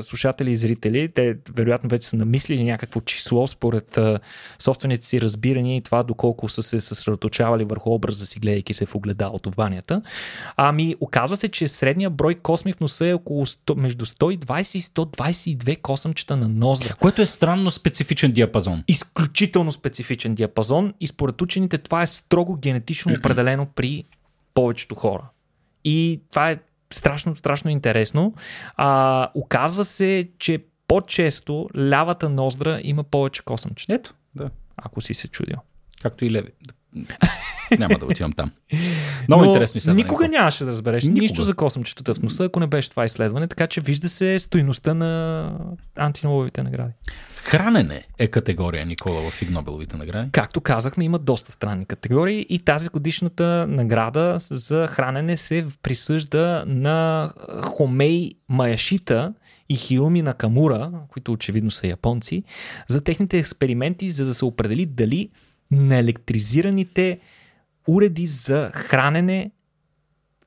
S2: слушатели и зрители. Те вероятно вече са намислили някакво число според собствените си разбирания и това доколко са се съсредоточавали върху образа си, гледайки се в огледалото в банята. Ами, оказва се, че средния брой косми в носа е около 100, между 120 и 122 косъмчета на ноздра.
S1: Което е странно специфичен диапазон.
S2: Изключително специфичен диапазон и според учените това е строго генетично определено при повечето хора. И това е страшно, страшно интересно. А, оказва се, че по-често лявата ноздра има повече косъмчета.
S1: Ето, да.
S2: Ако си се чудил.
S1: Както и леви. *laughs* Няма да отивам там. Много
S2: Но
S1: интересно изследване.
S2: Никога нямаше да разбереш никога. нищо за косъмчетата в носа, ако не беше това изследване, така че вижда се стоиността на антинобеловите награди.
S1: Хранене е категория, Никола, в Игнобеловите награди.
S2: Както казахме, има доста странни категории и тази годишната награда за хранене се присъжда на Хомей Маяшита и Хиуми Накамура, които очевидно са японци, за техните експерименти, за да се определи дали на електризираните уреди за хранене,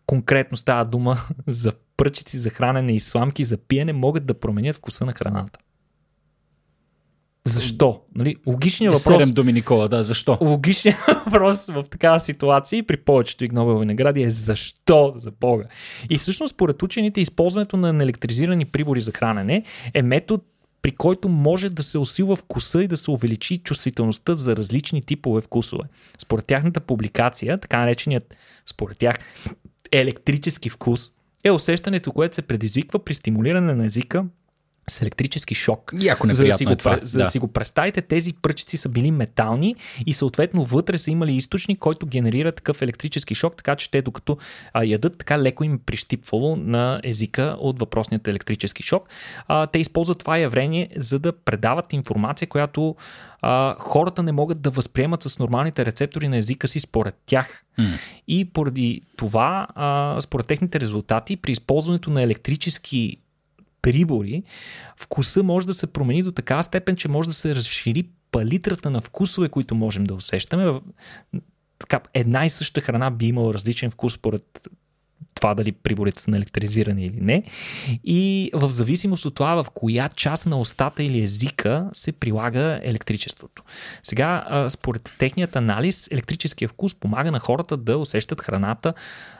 S2: конкретно става дума *laughs* за пръчици за хранене и сламки за пиене, могат да променят вкуса на храната. Защо? Нали, логичният въпрос...
S1: 7 думи, Никола, да, защо?
S2: Логичният *laughs* въпрос в такава ситуация и при повечето Игнобелови награди е защо за Бога. И всъщност, според учените, използването на електризирани прибори за хранене е метод, при който може да се усилва вкуса и да се увеличи чувствителността за различни типове вкусове. Според тяхната публикация, така нареченият, според тях, електрически вкус е усещането, което се предизвиква при стимулиране на езика с електрически шок.
S1: Яко
S2: за да си,
S1: е
S2: го,
S1: това.
S2: за да. да си го представите, тези пръчици са били метални и съответно вътре са имали източник, който генерира такъв електрически шок, така че те докато а, ядат, така леко им прищипвало на езика от въпросният електрически шок. А, те използват това явление, за да предават информация, която а, хората не могат да възприемат с нормалните рецептори на езика си според тях.
S1: Mm.
S2: И поради това, а, според техните резултати, при използването на електрически прибори, вкуса може да се промени до такава степен, че може да се разшири палитрата на вкусове, които можем да усещаме. Така, една и съща храна би имала различен вкус според това дали приборите са електризирани или не. И в зависимост от това в коя част на устата или езика се прилага електричеството. Сега, според техният анализ, електрическия вкус помага на хората да усещат храната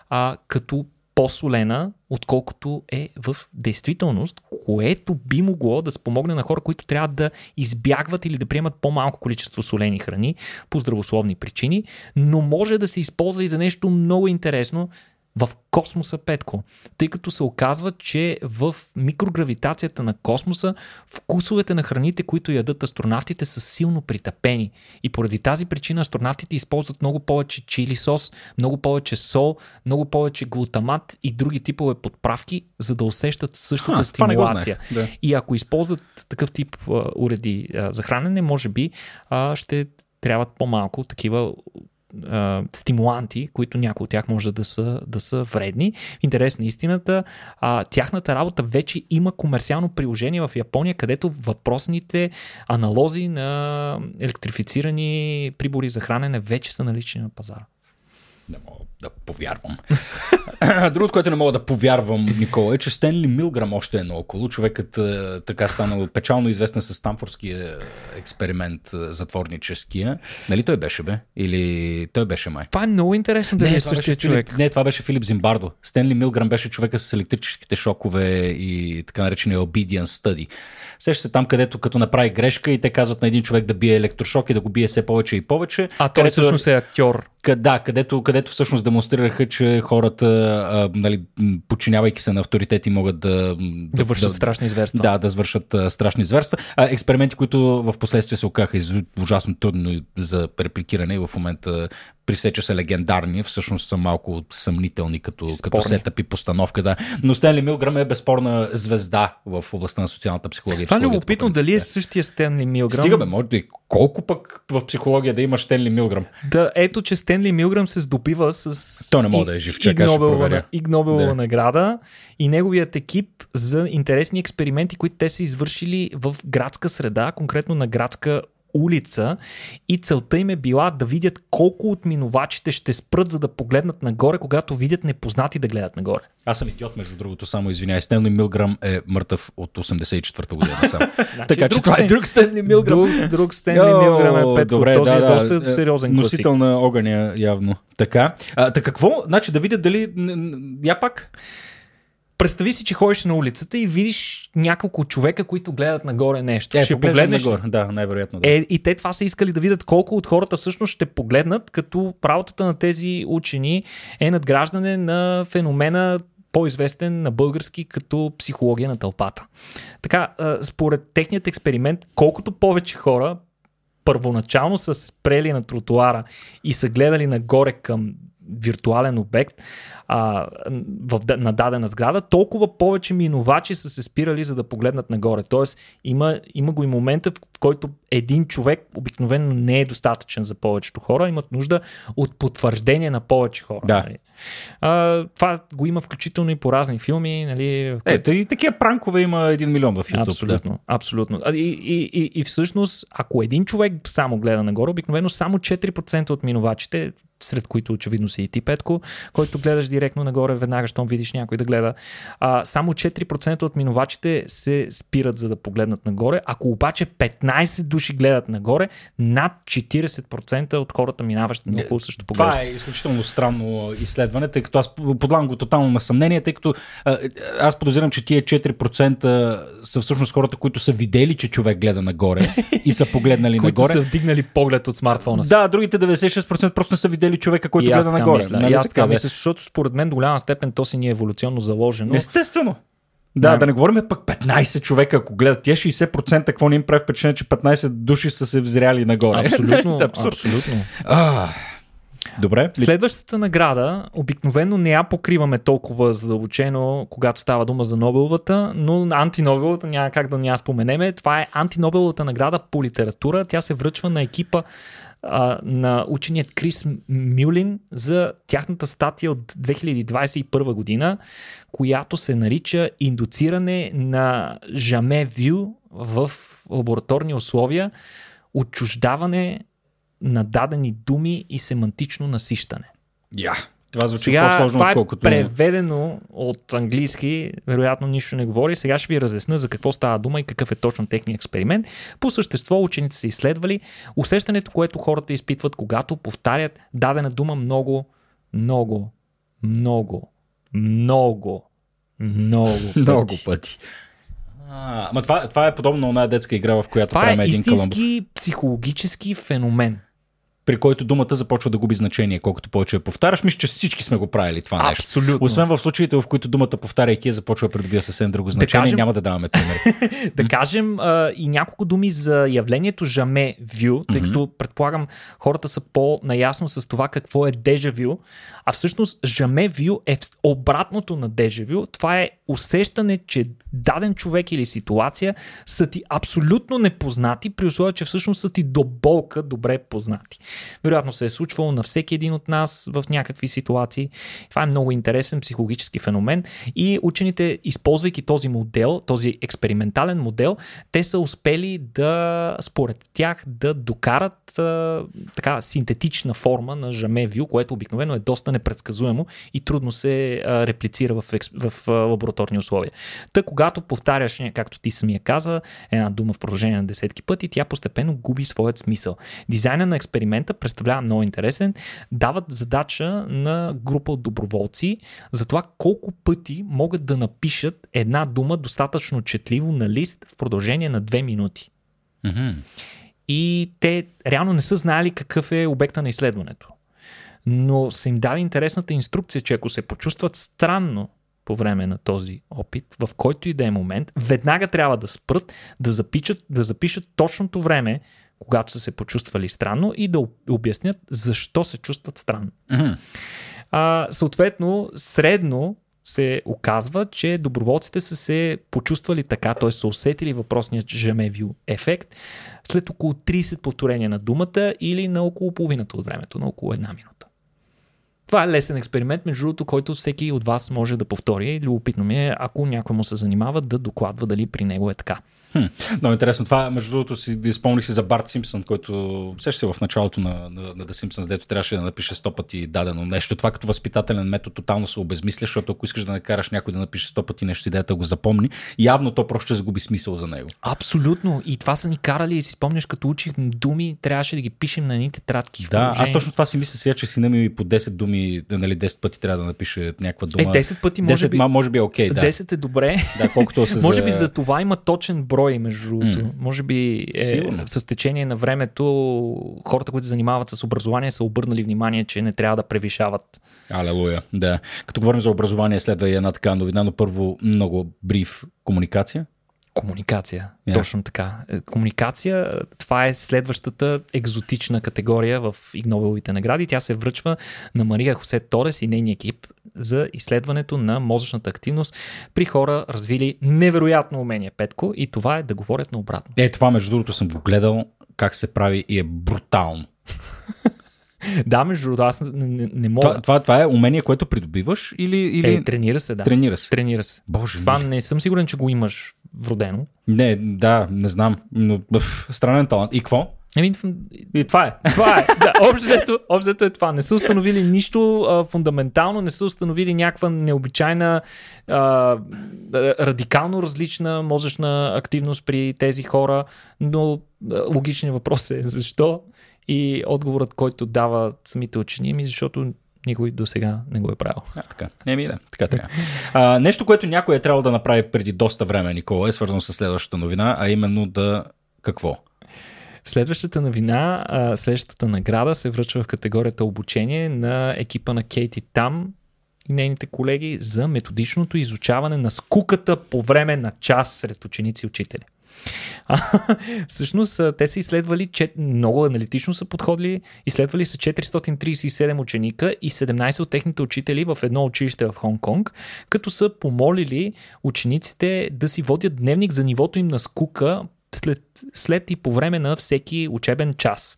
S2: а, като по-солена, отколкото е в действителност, което би могло да спомогне на хора, които трябва да избягват или да приемат по-малко количество солени храни по здравословни причини, но може да се използва и за нещо много интересно, в космоса, Петко. Тъй като се оказва, че в микрогравитацията на космоса вкусовете на храните, които ядат астронавтите, са силно притъпени. И поради тази причина астронавтите използват много повече чили сос, много повече сол, много повече глутамат и други типове подправки, за да усещат същата
S1: Ха,
S2: стимулация.
S1: да.
S2: И ако използват такъв тип а, уреди а, за хранене, може би а, ще трябват по-малко такива а, стимуланти, които някои от тях може да са, да са вредни. В интерес на истината, а, тяхната работа вече има комерциално приложение в Япония, където въпросните аналози на електрифицирани прибори за хранене вече са налични на пазара.
S1: Мога да повярвам. *laughs* Другото, което не мога да повярвам, Никола, е, че Стенли Милграм още е наоколо. Човекът е, така станал печално известен с Станфордския експеримент е, затворническия. Нали той беше, бе? Или той беше май?
S2: Това е много интересно дали е
S1: това
S2: същия човек.
S1: Филип, не, това беше Филип Зимбардо. Стенли Милграм беше човека с електрическите шокове и така наречения obedience study. Сеща се там, където като направи грешка и те казват на един човек да бие електрошок и да го бие все повече и повече.
S2: А той
S1: където-
S2: всъщност е актьор.
S1: Къ- Да, където, където всъщност демонстрираха, че хората, а, нали, подчинявайки се на авторитети, могат да,
S2: Да вършат страшни зверства.
S1: Да, да свършат а, страшни зверства. А, експерименти, които в последствие се оказаха из- ужасно трудно за репликиране и в момента при все, че са легендарни, всъщност са малко съмнителни като, като
S2: Спорни.
S1: сетъп и постановка. Да. Но Стенли Милграм е безспорна звезда в областта на социалната психология.
S2: Това е любопитно дали е
S1: да.
S2: същия Стенли Милграм.
S1: Стига бе, може да и колко пък в психология да имаш Стенли Милграм.
S2: Да, ето, че Стенли Милграм се здобива с
S1: Той не може да е жив, чакай, ще
S2: Игнобелова, Игнобелова
S1: Да.
S2: награда и неговият екип за интересни експерименти, които те са извършили в градска среда, конкретно на градска улица и целта им е била да видят колко от минувачите ще спрат за да погледнат нагоре, когато видят непознати да гледат нагоре.
S1: Аз съм идиот, между другото, само извиняй. Стенли Милграм е мъртъв от 84-та година сам. *laughs* така че
S2: друг
S1: това е друг Стенли Милграм.
S2: Друг, друг Стенли Милграм е Петко,
S1: Добре,
S2: този
S1: да,
S2: е
S1: да,
S2: доста
S1: е,
S2: сериозен класик.
S1: Носител на огъня, явно. Така. А, така какво? Значи да видят дали... Я пак?
S2: Представи си, че ходиш на улицата и видиш няколко човека, които гледат нагоре нещо.
S1: Е,
S2: ще погледнеш
S1: нагоре. Да, най-вероятно. Да.
S2: Е, и те това са искали да видят колко от хората всъщност ще погледнат, като работата на тези учени е надграждане на феномена по-известен на български като психология на тълпата. Така, според техният експеримент, колкото повече хора първоначално са се спрели на тротуара и са гледали нагоре към виртуален обект а, в, да- на дадена сграда, толкова повече минувачи са се спирали за да погледнат нагоре. Тоест има, има го и момента, в който един човек обикновено не е достатъчен за повечето хора, имат нужда от потвърждение на повече хора.
S1: Да.
S2: Нали? А, това го има включително и по разни филми. Нали, в
S1: Е, и такива пранкове има един милион в YouTube.
S2: Абсолютно, абсолютно. А, И, и, и, и всъщност, ако един човек само гледа нагоре, обикновено само 4% от минувачите, сред които очевидно си и ти, Петко, който гледаш директно нагоре, веднага, щом видиш някой да гледа, а, само 4% от минувачите се спират за да погледнат нагоре. Ако обаче 15 души гледат нагоре, над 40% от хората, минаващи наоколо, също поглеждат.
S1: Това е изключително странно изследване, тъй като аз подлагам го тотално на съмнение, тъй като аз подозирам, че тия 4% са всъщност хората, които са видели, че човек гледа нагоре и са погледнали *laughs*
S2: които
S1: нагоре.
S2: са вдигнали поглед от смартфона си.
S1: Да, другите 96% просто не са видели човека, който гледа нагоре.
S2: мисля.
S1: Нали
S2: аз така
S1: да?
S2: мисля, защото според мен до голяма степен то си ни е еволюционно заложено.
S1: Естествено. Да,
S2: Да.
S1: да не говорим пък 15 човека, ако гледат тия 60%, какво не им прави впечатление, че 15 души са се взряли нагоре.
S2: Абсолютно, *laughs*
S1: Абсурд.
S2: абсолютно.
S1: А, добре.
S2: Следващата награда, обикновено не я покриваме толкова задълбочено, когато става дума за Нобеловата, но антинобеловата няма как да не я споменеме. Това е антинобеловата награда по литература. Тя се връчва на екипа а, на ученият Крис Мюлин за тяхната статия от 2021 година, която се нарича Индуциране на жаме вю в лабораторни условия, отчуждаване на дадени думи и семантично насищане.
S1: Я. Това звучи
S2: Сега
S1: по-сложно,
S2: това е
S1: отколкото...
S2: преведено от английски, вероятно нищо не говори. Сега ще ви разясня за какво става дума и какъв е точно техният експеримент. По същество учените са изследвали усещането, което хората изпитват, когато повтарят дадена дума много, много, много, много, много *laughs* пъти.
S1: Много пъти. А, ама това, това е подобно на детска игра, в която
S2: Това е
S1: правим един каламбур.
S2: истински психологически феномен.
S1: При който думата започва да губи значение, колкото повече я повтаряш. Мисля, че всички сме го правили това нещо.
S2: Абсолютно.
S1: Освен в случаите, в които думата повтаряйки започва да придобива съвсем друго значение,
S2: кажем-
S1: няма да даваме пример. *laughs*
S2: да кажем а, и няколко думи за явлението жаме вю, тъй като предполагам хората са по-наясно с това какво е дежавю, а всъщност жаме вю е обратното на дежавю. Това е усещане, че даден човек или ситуация са ти абсолютно непознати, при условие, че всъщност са ти до болка добре познати. Вероятно се е случвало на всеки един от нас в някакви ситуации. Това е много интересен психологически феномен и учените, използвайки този модел, този експериментален модел, те са успели да, според тях, да докарат а, така синтетична форма на жаме вю, което обикновено е доста непредсказуемо и трудно се а, реплицира в, екс, в а, лабораторни условия. Та, когато повтаряш, както ти самия каза, една дума в продължение на десетки пъти, тя постепенно губи своят смисъл. Дизайна на експеримента представлява много интересен. Дават задача на група от доброволци за това колко пъти могат да напишат една дума достатъчно четливо на лист в продължение на две минути.
S1: Мгм.
S2: И те реално не са знали какъв е обекта на изследването. Но са им дали интересната инструкция, че ако се почувстват странно по време на този опит, в който и да е момент, веднага трябва да спрат, да запишат, да запишат точното време, когато са се почувствали странно и да обяснят защо се чувстват странно.
S1: Мгм.
S2: А, съответно, средно се оказва, че доброволците са се почувствали така, т.е. са усетили въпросния жемевю ефект след около 30 повторения на думата или на около половината от времето, на около една минута. Това е лесен експеримент, между другото, който всеки от вас може да повтори. Любопитно ми е, ако някой му се занимава, да докладва дали при него е така.
S1: Хм, много интересно. Това, между другото, си изпълних си за Барт Симпсън, който сеща се в началото на, на, на The Simpsons, дето трябваше да напише сто пъти дадено нещо. Това като възпитателен метод тотално се обезмисля, защото ако искаш да накараш някой да напише сто пъти нещо, идеята го запомни, явно то просто ще загуби смисъл за него.
S2: Абсолютно. И това са ни карали, и си спомняш, като учих думи, трябваше да ги пишем на едни тетрадки. в
S1: Да, аз точно това си мисля сега, че сина ми по 10 думи, нали, 10 пъти трябва да напише някаква дума.
S2: Е, 10 пъти може
S1: 10,
S2: би-
S1: може би е окей, да.
S2: 10 е добре.
S1: Да, колкото се *laughs*
S2: Може
S1: за...
S2: би за това има точен брой, между другото. Може би е,
S1: Сигурно.
S2: с течение на времето хората, които се занимават с образование, са обърнали внимание, че не трябва да превишават.
S1: Алелуя, да. Като говорим за образование, следва и една така новина, но първо много бриф комуникация.
S2: Комуникация.
S1: Я.
S2: Точно така. Е, Комуникация, това е следващата екзотична категория в Игнобеловите награди. Тя се връчва на Мария Хосе Торес и нейния екип за изследването на мозъчната активност при хора, развили невероятно умение, Петко, и това е да говорят наобратно.
S1: Е, това между другото съм го гледал как се прави и е брутално. *laughs*
S2: Да, между другото, аз не, не, не мога.
S1: Това, това, това е умение, което придобиваш или, или...
S2: Е, тренира се, да.
S1: тренира се?
S2: Тренира се.
S1: Боже
S2: Това не съм сигурен, че го имаш вродено.
S1: Не, да, не знам. Но, бъф, странен талант. И какво?
S2: Еми,
S1: И това е.
S2: това е. Да, общо взето- общо взето е това. Не са установили нищо а, фундаментално, не са установили някаква необичайна, а, радикално различна мозъчна активност при тези хора, но а, логичният въпрос е защо и отговорът, който дават самите учени, ми защото никой до сега не го е правил.
S1: А, така. Еми да, така трябва. А, нещо, което някой е трябвало да направи преди доста време, Никола, е свързано с следващата новина, а именно да... Какво?
S2: Следващата новина, а, следващата награда се връчва в категорията обучение на екипа на Кейти Там и нейните колеги за методичното изучаване на скуката по време на час сред ученици и учители. А, *laughs* всъщност, те са изследвали, много аналитично са подходили, изследвали са 437 ученика и 17 от техните учители в едно училище в Хонг-Конг, като са помолили учениците да си водят дневник за нивото им на скука след, след и по време на всеки учебен час.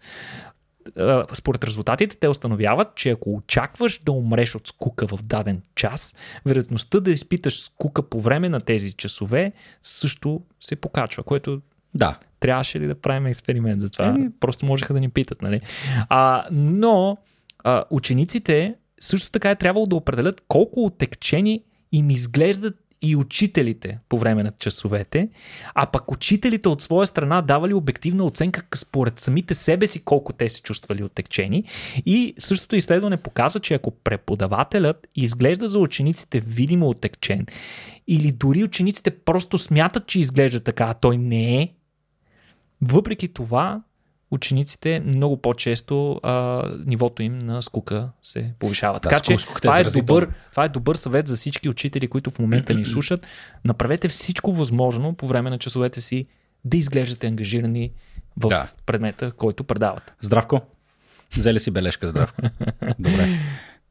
S2: Според резултатите те установяват, че ако очакваш да умреш от скука в даден час, вероятността да изпиташ скука по време на тези часове също се покачва, което
S1: Да.
S2: трябваше ли да правим експеримент за това?
S1: Еми.
S2: Просто можеха да ни питат, нали? А, но а, учениците също така е трябвало да определят колко отекчени им изглеждат и учителите по време на часовете, а пък учителите от своя страна давали обективна оценка според самите себе си колко те се чувствали отекчени. И същото изследване показва, че ако преподавателят изглежда за учениците видимо отекчен, или дори учениците просто смятат, че изглежда така, а той не е, въпреки това, учениците много по-често а, нивото им на скука се повишава.
S1: Да,
S2: така че
S1: е
S2: това е, добър, това е добър съвет за всички учители, които в момента ни слушат. Направете всичко възможно по време на часовете си да изглеждате ангажирани в
S1: Да.
S2: предмета, който предавате.
S1: Здравко. Взели си бележка, здравко. Добре.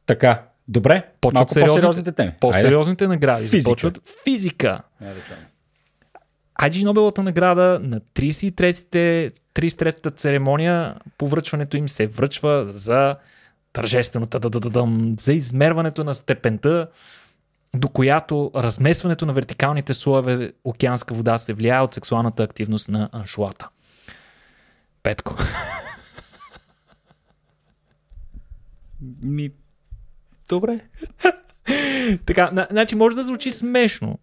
S1: Така, добре.
S2: Почват
S1: Малко
S2: сериозните-
S1: по-сериозните теми.
S2: По-сериозните награди
S1: Физика.
S2: започват физика.
S1: Айде.
S2: Айджи Нобеловата награда на 33-те, 33-та церемония по връчването им се връчва за тържественото за измерването на степента, до която размесването на вертикалните слоеве океанска вода се влияе от сексуалната активност на аншуата. Петко.
S1: Ми... Добре. *laughs*
S2: Така, на, значи може да звучи смешно,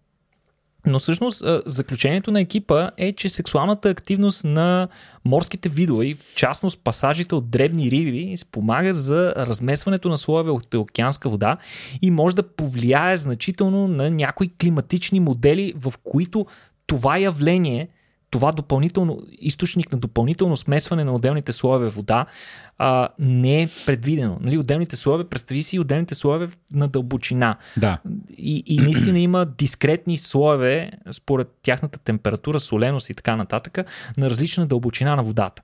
S2: но всъщност заключението на екипа е, че сексуалната активност на морските видове, в частност пасажите от дребни риби, спомага за размесването на слоеве от океанска вода и може да повлияе значително на някои климатични модели, в които това явление това допълнително източник на допълнително смесване на отделните слоеве вода а, не е предвидено. Нали, отделните слоеве, представи си отделните слоеве на дълбочина.
S1: Да.
S2: И, и наистина има дискретни слоеве, според тяхната температура, соленост и така нататък, на различна дълбочина на водата.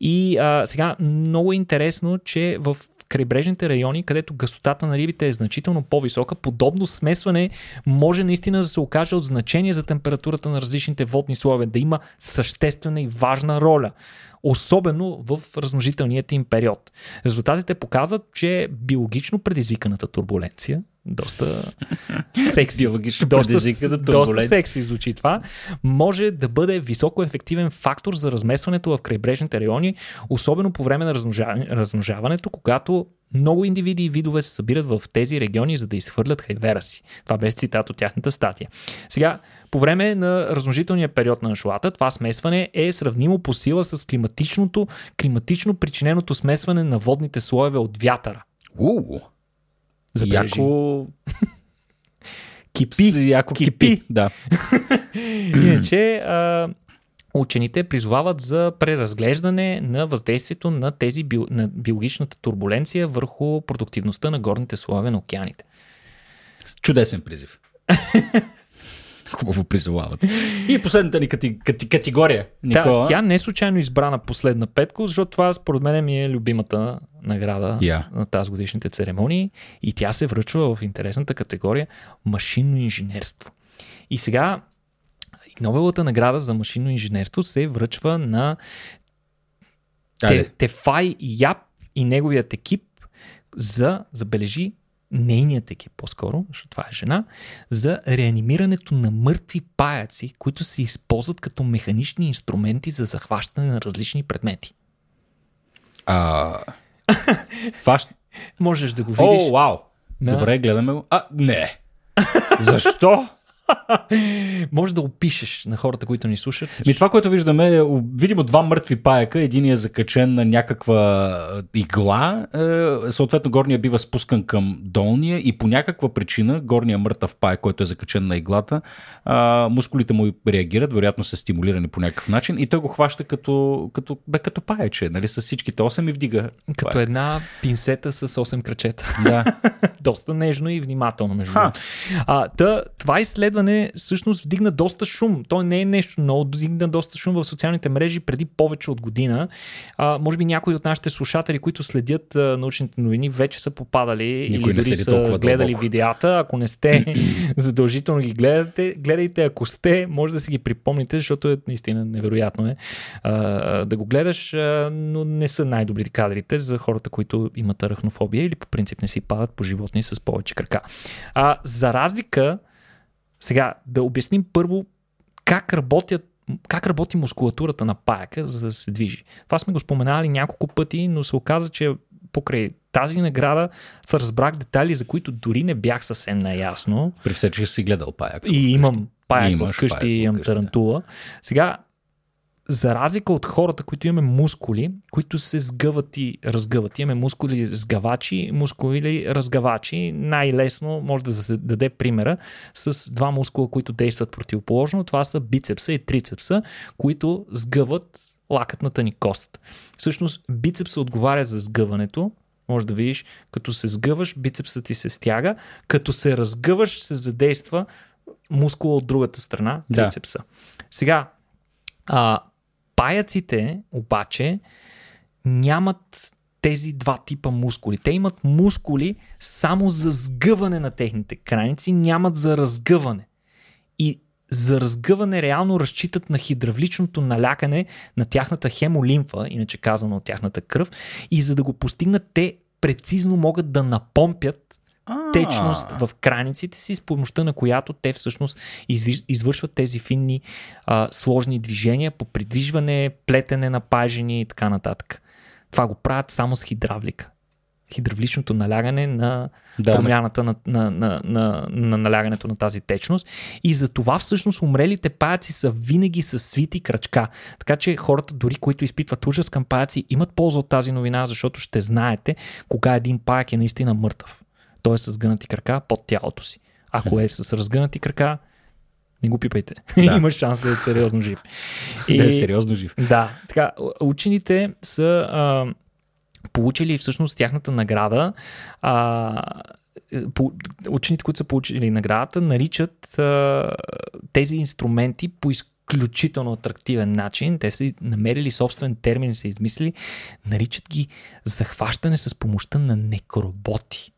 S2: И а, сега много е интересно, че в крайбрежните райони, където гъстотата на рибите е значително по-висока, подобно смесване може наистина да се окаже от значение за температурата на различните водни слоеве, да има съществена и важна роля особено в размножителният им период. Резултатите показват, че биологично предизвиканата турбуленция, доста *laughs* секси,
S1: Биологично
S2: доста,
S1: предизвикана
S2: доста секси звучи това, може да бъде високо ефективен фактор за размесването в крайбрежните райони, особено по време на размножаване- размножаването, когато много индивиди и видове се събират в тези региони, за да изхвърлят хайвера си. Това беше цитат от тяхната статия. Сега, по време на размножителния период на аншуата, това смесване е сравнимо по сила с климатичното, климатично причиненото смесване на водните слоеве от вятъра.
S1: Уу.
S2: Забележи.
S1: Яко... *laughs*
S2: Кипи.
S1: С- Яко
S2: Кипи.
S1: кипи. Да. *laughs*
S2: Иначе а, учените призовават за преразглеждане на въздействието на тези био, на биологичната турбуленция върху продуктивността на горните слоеве на океаните.
S1: Чудесен призив. *laughs* Хубаво призовават. И последната ни кати, кати, категория, Никола.
S2: Да, тя не е случайно избрана последна петко, защото това според мен ми е любимата награда
S1: Я.
S2: на тази годишните церемонии и тя се връчва в интересната категория машинно инженерство. И сега Нобеловата награда за машинно инженерство се връчва на. Те, Тефай Яб и неговият екип за, забележи, нейният екип по-скоро, защото това е жена, за реанимирането на мъртви паяци, които се използват като механични инструменти за захващане на различни предмети.
S1: А... *laughs* Фаш...
S2: Можеш да го видиш.
S1: О, вау!
S2: Да.
S1: Добре, гледаме го. А, не. Защо? *laughs*
S2: Може да опишеш на хората, които ни слушат.
S1: Ми това, което виждаме е видимо два мъртви паяка. Един е закачен на някаква е, игла. е, Съответно, горния бива спускан към долния и по някаква причина горния мъртъв паяк, който е закачен на иглата, мускулите му реагират, вероятно са стимулирани по някакъв начин и той го хваща като, като, бе, като паече, нали, с всичките 8 и вдига.
S2: Като една пинсета с 8 крачета.
S1: Да. *laughs*
S2: доста нежно и внимателно, между другото. А, та, това изследване всъщност вдигна доста шум. То не е нещо ново, вдигна доста шум в социалните мрежи преди повече от година. А, може би някои от нашите слушатели, които следят а, научните новини, вече са попадали
S1: Никой
S2: или дори са гледали
S1: дълбоко.
S2: видеята. Ако не сте, *clears throat* задължително ги гледате. Гледайте, ако сте, може да си ги припомните, защото е наистина невероятно е а, да го гледаш, а, но не са най-добрите кадрите за хората, които имат арахнофобия или по принцип не си падат по животни с повече крака. А, за разлика, сега да обясним първо как работят как работи мускулатурата на паяка, за да се движи. Това сме го споменали няколко пъти, но се оказа, че покрай тази награда се разбрах детайли, за които дори не бях съвсем наясно.
S1: При все, че си гледал паяк.
S2: И имам паяк
S1: Имаш
S2: вкъщи
S1: паяк
S2: имам
S1: да.
S2: тарантула. Сега, за разлика от хората, които имаме мускули, които се сгъват и разгъват. Имаме мускули сгъвачи, мускули разгъвачи. Най-лесно може да се даде примера с два мускула, които действат противоположно. Това са бицепса и трицепса, които сгъват лакътната ни кост. Всъщност бицепса отговаря за сгъването, може да видиш, като се сгъваш, бицепсът ти се стяга, като се разгъваш, се задейства мускула от другата страна, трицепса. Да. Сега, а, паяците обаче нямат тези два типа мускули. Те имат мускули само за сгъване на техните крайници, нямат за разгъване. И за разгъване реално разчитат на хидравличното налякане на тяхната хемолимфа, иначе казано от тяхната кръв, и за да го постигнат те прецизно могат да напомпят течност в краниците си, с помощта на която те всъщност извършват тези финни а, сложни движения по придвижване, плетене на пажени и така нататък. Това го правят само с хидравлика. Хидравличното налягане на да, промяната на, на, на, на, на налягането на тази течност. И за това всъщност умрелите паяци са винаги с свити крачка. Така че хората, дори които изпитват ужас към паяци, имат полза от тази новина, защото ще знаете кога един паяк е наистина мъртъв. Той е с гънати крака под тялото си. Ако е с разгънати крака, не го пипайте. Да. *laughs* Имаш шанс да е сериозно жив.
S1: И, *laughs* да е сериозно жив.
S2: Да. Така, учените са а, получили всъщност тяхната награда. А, по, учените, които са получили наградата, наричат а, тези инструменти по изключително атрактивен начин. Те са намерили собствен термин, са измислили. Наричат ги захващане с помощта на некроботи.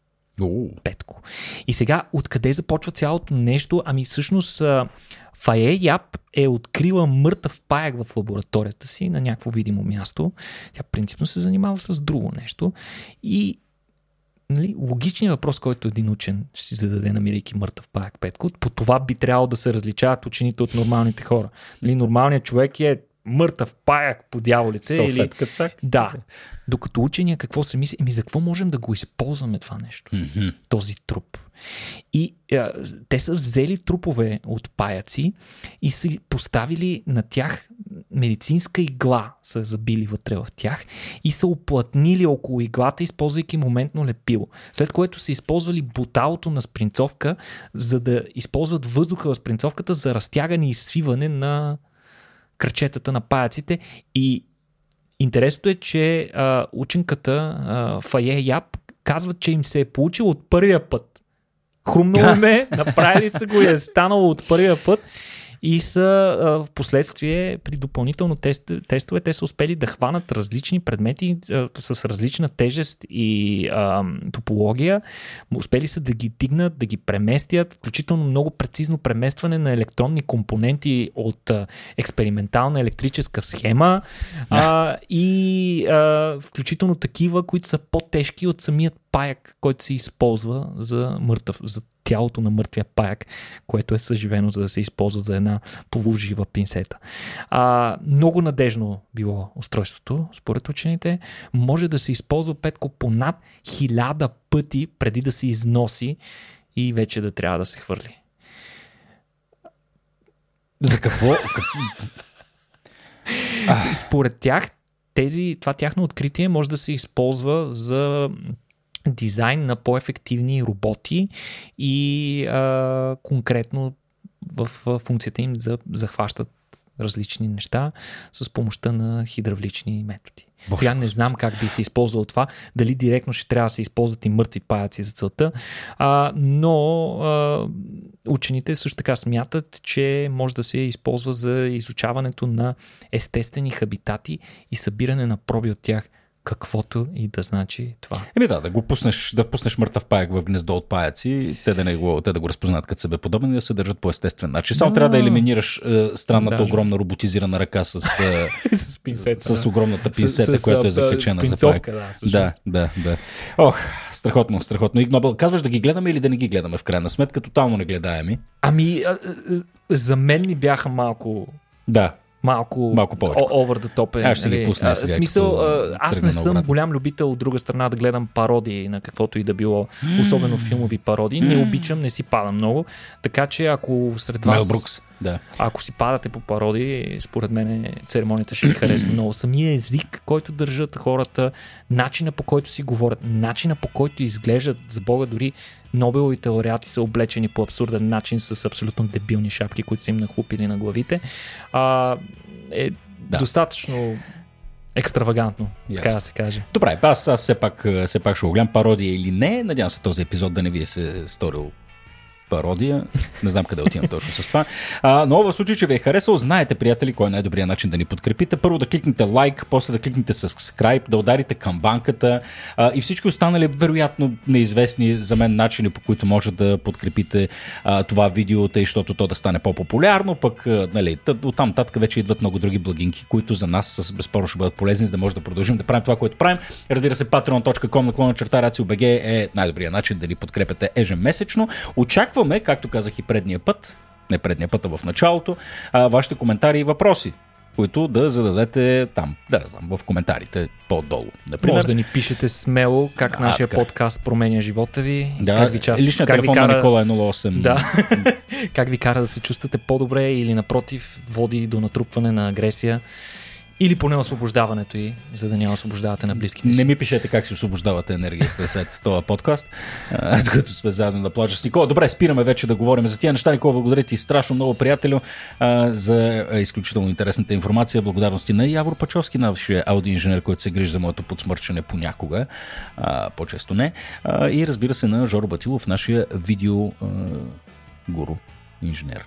S2: Петко. И сега, откъде започва цялото нещо? Ами всъщност Фае Яб е открила мъртъв паяк в лабораторията си на някакво видимо място. Тя принципно се занимава с друго нещо. И нали, логичният въпрос, който един учен ще си зададе, намирайки мъртъв паяк Петко, по това би трябвало да се различават учените от нормалните хора. Нали, нормалният човек е мъртъв паяк по дяволите.
S1: Или... Кацак.
S2: Да. Докато учения какво се мисли? Еми за какво можем да го използваме това нещо?
S1: Mm-hmm.
S2: Този труп. И а, те са взели трупове от паяци и са поставили на тях медицинска игла, са забили вътре в тях и са оплътнили около иглата, използвайки моментно лепило. След което са използвали буталото на спринцовка, за да използват въздуха в спринцовката за разтягане и свиване на кръчетата на паяците. И интересното е, че а, ученката а, Фае Яб казва, че им се е получило от първия път. Хрумнало ме, направили са го и е станало от първия път и са в последствие при допълнително тест, тестове те са успели да хванат различни предмети а, с различна тежест и а, топология. Успели са да ги дигнат, да ги преместят, включително много прецизно преместване на електронни компоненти от а, експериментална електрическа схема а, и а, включително такива, които са по-тежки от самият паяк, който се използва за мъртъв, за тялото на мъртвия паяк, което е съживено, за да се използва за една полужива пинсета. А, много надежно било устройството, според учените. Може да се използва петко по над хиляда пъти преди да се износи и вече да трябва да се хвърли.
S1: За какво? *laughs*
S2: Според тях, тези, това тяхно откритие може да се използва за дизайн на по-ефективни роботи и а, конкретно в функцията им да захващат различни неща с помощта на хидравлични методи. Боже, Сега не знам как би се използвало това, дали директно ще трябва да се използват и мъртви паяци за целта, а, но а, учените също така смятат, че може да се използва за изучаването на естествени хабитати и събиране на проби от тях каквото и да значи това.
S1: Еми да, да го пуснеш, да пуснеш мъртъв паяк в гнездо от паяци, те да, не го, те да го разпознат като себе подобен и да се държат по естествен начин. Само трябва да елиминираш е, странната Даже. огромна роботизирана ръка с,
S2: е, *laughs* с, пинсета,
S1: с, с огромната пинсета, с, която е закачена за паяк.
S2: Да,
S1: да, да, да. Ох, страхотно, страхотно. Игнобъл, казваш да ги гледаме или да не ги гледаме в крайна сметка, тотално не гледаеми.
S2: Ами, а, за мен ми бяха малко
S1: да
S2: малко,
S1: малко повече.
S2: Over the top
S1: е. Аз ще нали? ги пусна сега.
S2: Смисъл, аз не съм голям любител от друга страна да гледам пародии на каквото и да било, особено филмови пародии. Не обичам, не си пада много. Така че ако сред вас...
S1: Мел Брукс. Да.
S2: Ако си падате по пародии, според мен церемонията ще ви хареса *clears throat* много. Самия език, който държат хората, начина по който си говорят, начина по който изглеждат, за Бога дори Нобеловите лауреати са облечени по абсурден начин с абсолютно дебилни шапки, които са им нахлупили на главите. А, е да. достатъчно екстравагантно, yes. така да се каже.
S1: Добре, аз, аз все, пак, все пак ще го гледам пародия или не. Надявам се този епизод да не ви е се сторил пародия. Не знам къде отивам точно с това. А, но в случай, че ви е харесал, знаете, приятели, кой е най-добрият начин да ни подкрепите. Първо да кликнете лайк, после да кликнете subscribe, да ударите към банката а, и всички останали, вероятно, неизвестни за мен начини, по които може да подкрепите а, това видео, тъй, защото то да стане по-популярно. Пък, а, нали, оттам нататък вече идват много други благинки, които за нас безспорно ще бъдат полезни, за да може да продължим да правим това, което правим. Разбира се, patreon.com наклона черта RACIO.BG е най-добрият начин да ни подкрепяте ежемесечно. Очаквам Очакваме, както казах и предния път, не предния път, а в началото, а, вашите коментари и въпроси които да зададете там, да знам, в коментарите по-долу.
S2: Например. Може да ни пишете смело как а, нашия така. подкаст променя живота ви.
S1: Да,
S2: как
S1: ви част... личният как телефон ви кара... на Никола е 08.
S2: Да. *laughs* как ви кара да се чувствате по-добре или напротив води до натрупване на агресия. Или поне освобождаването и, за да няма освобождавате на близките
S1: си. Не ми пишете как си освобождавате енергията след този подкаст, *laughs* докато сме заедно на плажа с Никола. Добре, спираме вече да говорим за тия неща. Никола, благодаря ти страшно много, приятелю, за изключително интересната информация. Благодарности на Явор Пачовски, нашия аудиоинженер, който се грижи за моето подсмърчане понякога, по-често не. И разбира се на Жоро Батилов, нашия видео гуру, инженер.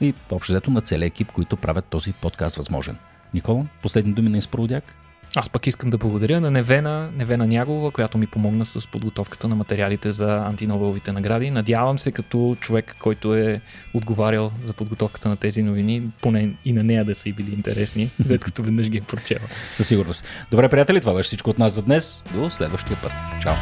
S1: И общо взето на целия екип, които правят този подкаст възможен. Никола, последни думи на изпроводяк?
S2: Аз пък искам да благодаря на Невена, Невена Нягова, която ми помогна с подготовката на материалите за антинобеловите награди. Надявам се като човек, който е отговарял за подготовката на тези новини, поне и на нея да са и били интересни, *laughs* след като веднъж ги е прочела.
S1: Със сигурност. Добре, приятели, това беше всичко от нас за днес. До следващия път. Чао!